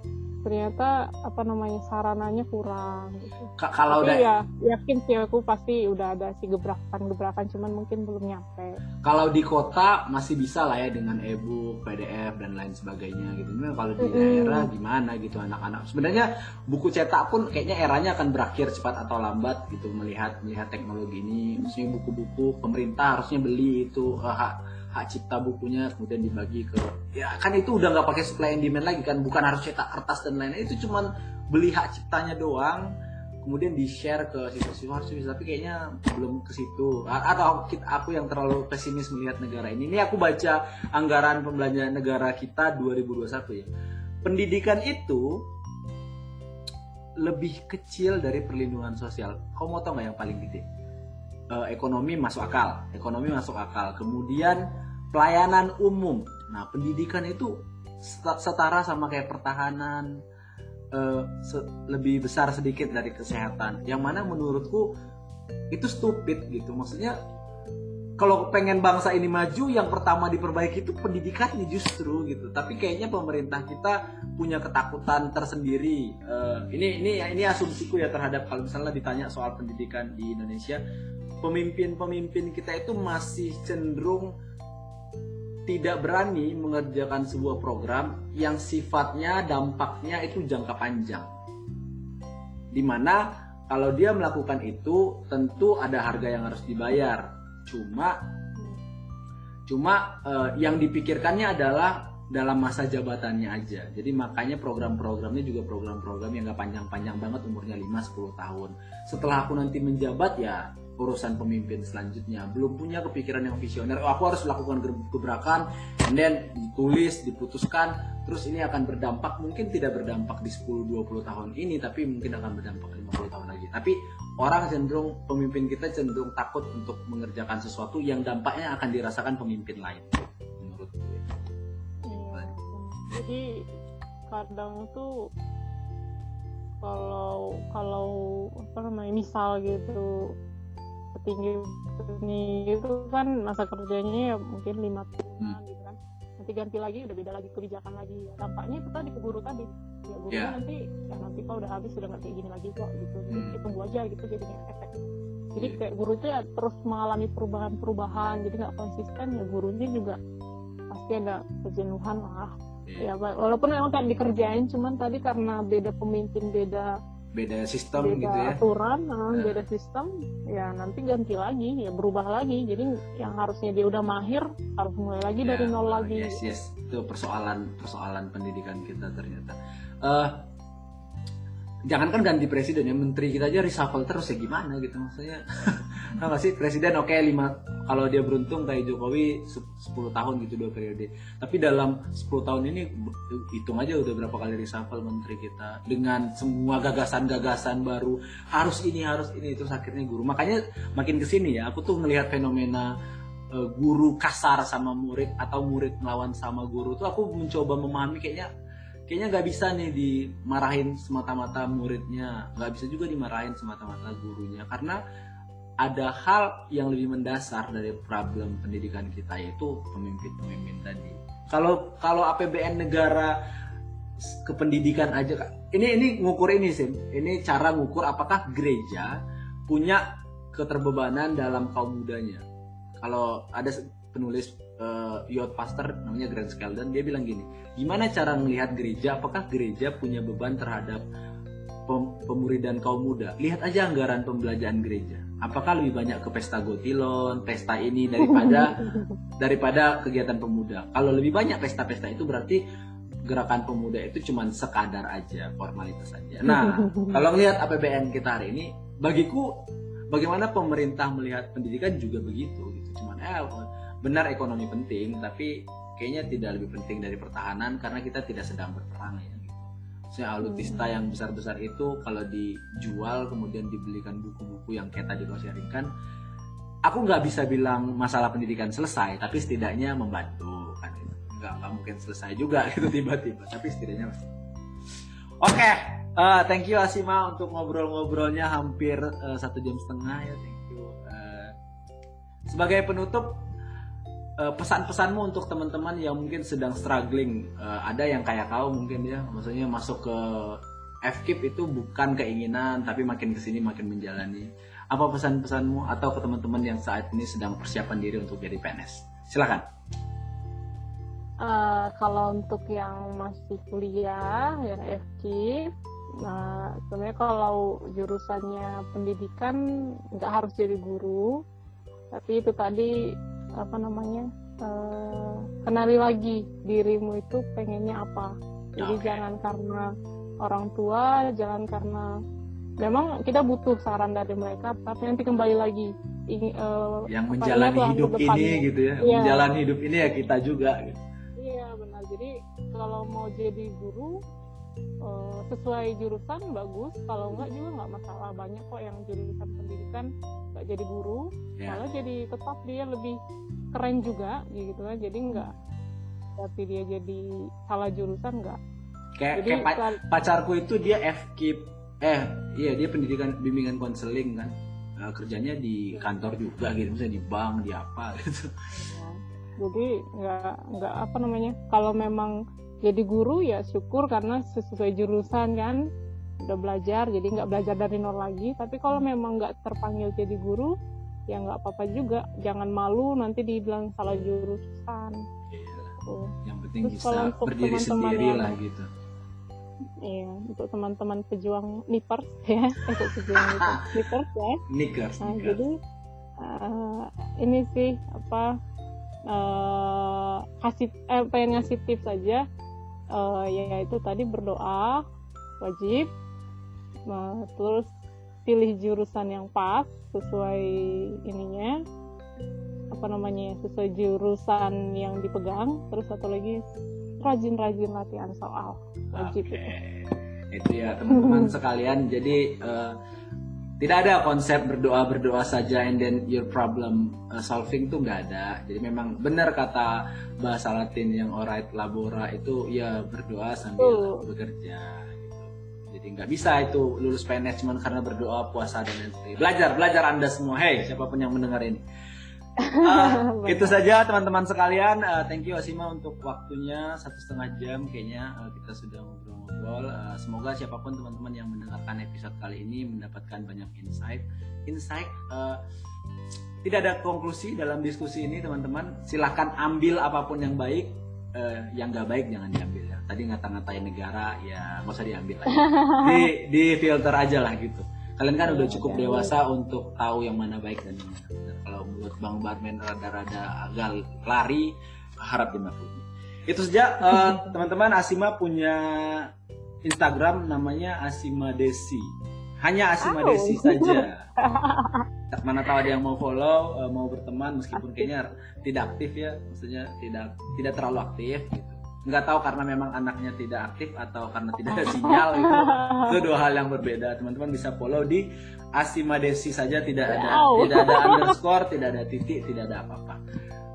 Speaker 2: ternyata apa namanya sarananya kurang gitu.
Speaker 1: Ka- kalau
Speaker 2: tapi
Speaker 1: udah
Speaker 2: ya yakin sih aku pasti udah ada si gebrakan-gebrakan cuman mungkin belum nyampe
Speaker 1: kalau di kota masih bisa lah ya dengan e-book, PDF dan lain sebagainya gitu. Cuma kalau di daerah gimana gitu anak-anak. Sebenarnya buku cetak pun kayaknya eranya akan berakhir cepat atau lambat gitu melihat melihat teknologi ini. Maksudnya buku-buku pemerintah harusnya beli itu eh, hak cipta bukunya kemudian dibagi ke ya kan itu udah nggak pakai supply and demand lagi kan bukan harus cetak kertas dan lain-lain. Itu cuman beli hak ciptanya doang kemudian di share ke siswa-siswa siswa tapi kayaknya belum ke situ. Atau aku yang terlalu pesimis melihat negara ini. Ini aku baca anggaran pembelanjaan negara kita 2021 ya. Pendidikan itu lebih kecil dari perlindungan sosial. Kamu mau tau nggak yang paling gede? Eh, ekonomi masuk akal. Ekonomi masuk akal. Kemudian pelayanan umum. Nah pendidikan itu set- setara sama kayak pertahanan eh, lebih besar sedikit dari kesehatan. Yang mana menurutku itu stupid gitu. Maksudnya kalau pengen bangsa ini maju yang pertama diperbaiki itu pendidikannya justru gitu. Tapi kayaknya pemerintah kita punya ketakutan tersendiri. Eh, ini ini ini asumsiku ya terhadap kalau misalnya ditanya soal pendidikan di Indonesia. Pemimpin-pemimpin kita itu masih cenderung tidak berani mengerjakan sebuah program yang sifatnya dampaknya itu jangka panjang. Di mana kalau dia melakukan itu tentu ada harga yang harus dibayar. Cuma cuma eh, yang dipikirkannya adalah dalam masa jabatannya aja. Jadi makanya program-programnya juga program-program yang gak panjang-panjang banget umurnya 5-10 tahun. Setelah aku nanti menjabat ya urusan pemimpin selanjutnya. Belum punya kepikiran yang visioner. Oh, aku harus lakukan ge- gebrakan, and then ditulis, diputuskan, terus ini akan berdampak mungkin tidak berdampak di 10-20 tahun ini, tapi mungkin akan berdampak 50 tahun lagi. Tapi orang cenderung pemimpin kita cenderung takut untuk mengerjakan sesuatu yang dampaknya akan dirasakan pemimpin lain. Menurut gue.
Speaker 2: Iya. Jadi kadang tuh kalau kalau apa namanya misal gitu petinggi petinggi itu kan masa kerjanya ya mungkin lima tahunan gitu kan nanti ganti lagi udah beda lagi kebijakan lagi ya, dampaknya itu tadi ke guru tadi ya guru
Speaker 1: Ya.
Speaker 2: nanti ya nanti kalau udah habis udah nggak kayak gini lagi kok gitu jadi
Speaker 1: Hmm.
Speaker 2: tunggu aja gitu jadinya efek jadi
Speaker 1: Iya.
Speaker 2: kayak guru itu ya terus mengalami perubahan-perubahan jadi nggak konsisten ya gurunya juga pasti ada kejenuhan lah
Speaker 1: Iya.
Speaker 2: ya walaupun memang kan dikerjain cuman tadi karena beda pemimpin beda
Speaker 1: beda sistem
Speaker 2: beda
Speaker 1: gitu ya.
Speaker 2: aturan
Speaker 1: Nah.
Speaker 2: beda sistem. Ya nanti ganti lagi ya berubah lagi. Jadi yang harusnya dia udah mahir harus mulai lagi
Speaker 1: Ya,
Speaker 2: dari nol lagi.
Speaker 1: yes yes. Itu persoalan persoalan pendidikan kita ternyata. Eh jangankan ganti presiden ya menteri kita aja reshuffle terus ya gimana gitu maksudnya. Tau gak sih presiden oke lima kalau dia beruntung kayak Jokowi se- 10 tahun gitu dua periode. Tapi dalam 10 tahun ini hitung aja udah berapa kali reshuffle menteri kita. Dengan semua gagasan-gagasan baru harus ini harus ini terus akhirnya guru. Makanya makin ke sini ya aku tuh ngelihat fenomena eh, guru kasar sama murid atau murid melawan sama guru tuh aku mencoba memahami kayaknya kayaknya nggak bisa nih dimarahin semata-mata muridnya. Nggak bisa juga dimarahin semata-mata gurunya. Karena ada hal yang lebih mendasar dari problem pendidikan kita yaitu pemimpin-pemimpin tadi. Kalau kalau APBN negara s- ke pendidikan aja Kak. ini ini ngukur ini sih ini cara ngukur apakah gereja punya keterbebanan dalam kaum mudanya. Kalau ada penulis uh, youth pastor namanya Grant Skeldon dia bilang gini gimana cara melihat gereja? Apakah gereja punya beban terhadap pem- pemuridan kaum muda? Lihat aja anggaran pembelajaran gereja. Apakah lebih banyak ke pesta gotilon pesta ini daripada daripada kegiatan pemuda? Kalau lebih banyak pesta-pesta itu berarti gerakan pemuda itu cuma sekadar aja formalitas saja nah kalau ngelihat APBN kita hari ini bagiku bagaimana pemerintah melihat pendidikan juga begitu gitu. Cuman eh benar ekonomi penting tapi kayaknya tidak lebih penting dari pertahanan karena kita tidak sedang berperang ya gitu. Maksudnya alutista yang besar-besar itu kalau dijual kemudian dibelikan buku-buku yang kayak tadi kau sharingkan aku nggak bisa bilang masalah pendidikan selesai tapi setidaknya membantu kan gitu. nggak nggak mungkin selesai juga gitu tiba-tiba tapi setidaknya masih oke eh, thank you Asima untuk ngobrol-ngobrolnya hampir eh, satu jam setengah ya thank you Eh, sebagai penutup pesan-pesanmu untuk teman-teman yang mungkin sedang struggling. Eh, ada yang kayak kau mungkin ya maksudnya masuk ke FKIP itu bukan keinginan tapi makin ke sini makin menjalani. Apa pesan-pesanmu atau ke teman-teman yang saat ini sedang persiapan diri untuk jadi PNS silakan.
Speaker 2: Eh, kalau untuk yang masih kuliah yang FK nah sebenarnya kalau jurusannya pendidikan nggak harus jadi guru tapi itu tadi apa namanya eh, kenali lagi dirimu itu pengennya apa jadi
Speaker 1: Oke.
Speaker 2: jangan karena orang tua jangan karena memang kita butuh saran dari mereka tapi nanti kembali lagi ing- eh,
Speaker 1: yang menjalani hidup ini gitu ya
Speaker 2: Iya.
Speaker 1: menjalani hidup ini ya kita juga gitu.
Speaker 2: Iya benar. Jadi kalau mau jadi guru eh, sesuai jurusan bagus. Kalau enggak juga nggak masalah. Banyak kok yang jurusan pendidikan nggak jadi guru,
Speaker 1: ya
Speaker 2: malah jadi tetap dia lebih keren juga, gitu kan. Jadi nggak tapi dia jadi salah jurusan nggak.
Speaker 1: kayak,
Speaker 2: Jadi
Speaker 1: kayak pa- pacarku itu dia FKIP eh iya dia pendidikan bimbingan konseling kan Eh, kerjanya di kantor juga gitu misalnya di bank di apa gitu
Speaker 2: ya, jadi nggak nggak apa namanya. Kalau memang jadi guru ya syukur karena sesuai jurusan kan udah belajar jadi nggak belajar dari nol lagi. Tapi kalau memang nggak terpanggil jadi guru ya nggak apa-apa juga. Jangan malu nanti dibilang salah jurusan. Tuh.
Speaker 1: Yang penting
Speaker 2: Terus
Speaker 1: bisa
Speaker 2: untuk
Speaker 1: berdiri
Speaker 2: teman-teman
Speaker 1: sendiri
Speaker 2: yang-
Speaker 1: lah gitu.
Speaker 2: Iya untuk teman-teman pejuang nipers ya. Untuk pejuang nipers ya.
Speaker 1: Sneakers,
Speaker 2: nah jadi eh, ini sih apa eh kasih eh, pengen ngasih tips aja eh yaitu tadi berdoa wajib. Nah, terus pilih jurusan yang pas sesuai ininya. Apa namanya ya, sesuai jurusan yang dipegang. Terus satu lagi rajin-rajin latihan soal. Wajib
Speaker 1: Oke.
Speaker 2: itu
Speaker 1: Itu ya teman-teman sekalian. Jadi eh, tidak ada konsep berdoa berdoa saja and then your problem eh, solving tuh nggak ada. Jadi memang benar kata bahasa Latin yang orait labora itu ya berdoa sambil
Speaker 2: Betul.
Speaker 1: bekerja. Gitu. Jadi nggak bisa itu lulus PNS cuma karena berdoa puasa dan lain sebagainya. Belajar belajar anda semua. Hey siapa pun yang mendengar ini. Ah, itu saja teman-teman sekalian. Uh, thank you Asima untuk waktunya satu setengah jam kayaknya uh, kita sudah Uh, semoga siapa pun teman-teman yang mendengarkan episode kali ini mendapatkan banyak insight. Insight. uh, tidak ada konklusi dalam diskusi ini teman-teman. Silahkan ambil apa pun yang baik, eh, yang nggak baik jangan diambil ya. Tadi ngata-ngatain negara ya nggak usah diambil lagi. Di di filter aja lah gitu. Kalian kan udah cukup dewasa untuk tahu yang mana baik dan yang mana benar. Kalau menurut Bang Barmen rada-rada agak lari, harap dimaklumi. Itu saja eh, teman-teman Asima punya Instagram namanya Asima Desi. Hanya Asima
Speaker 2: Oh.
Speaker 1: Desi saja. Mana tahu ada yang mau follow, eh, mau berteman meskipun kayaknya tidak aktif ya, maksudnya tidak tidak terlalu aktif gitu. Nggak tahu karena memang anaknya tidak aktif atau karena tidak ada sinyal gitu. Itu dua hal yang berbeda. Teman-teman bisa follow di Asima Desi saja tidak ada
Speaker 2: Wow.
Speaker 1: tidak ada underscore, tidak ada titik, tidak ada apa-apa.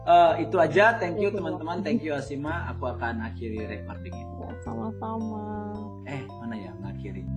Speaker 1: Eh, itu aja, thank you teman-teman, thank you Asima. Aku akan akhiri recording ini.
Speaker 2: Sama-sama
Speaker 1: Eh, mana ya mengakhiri?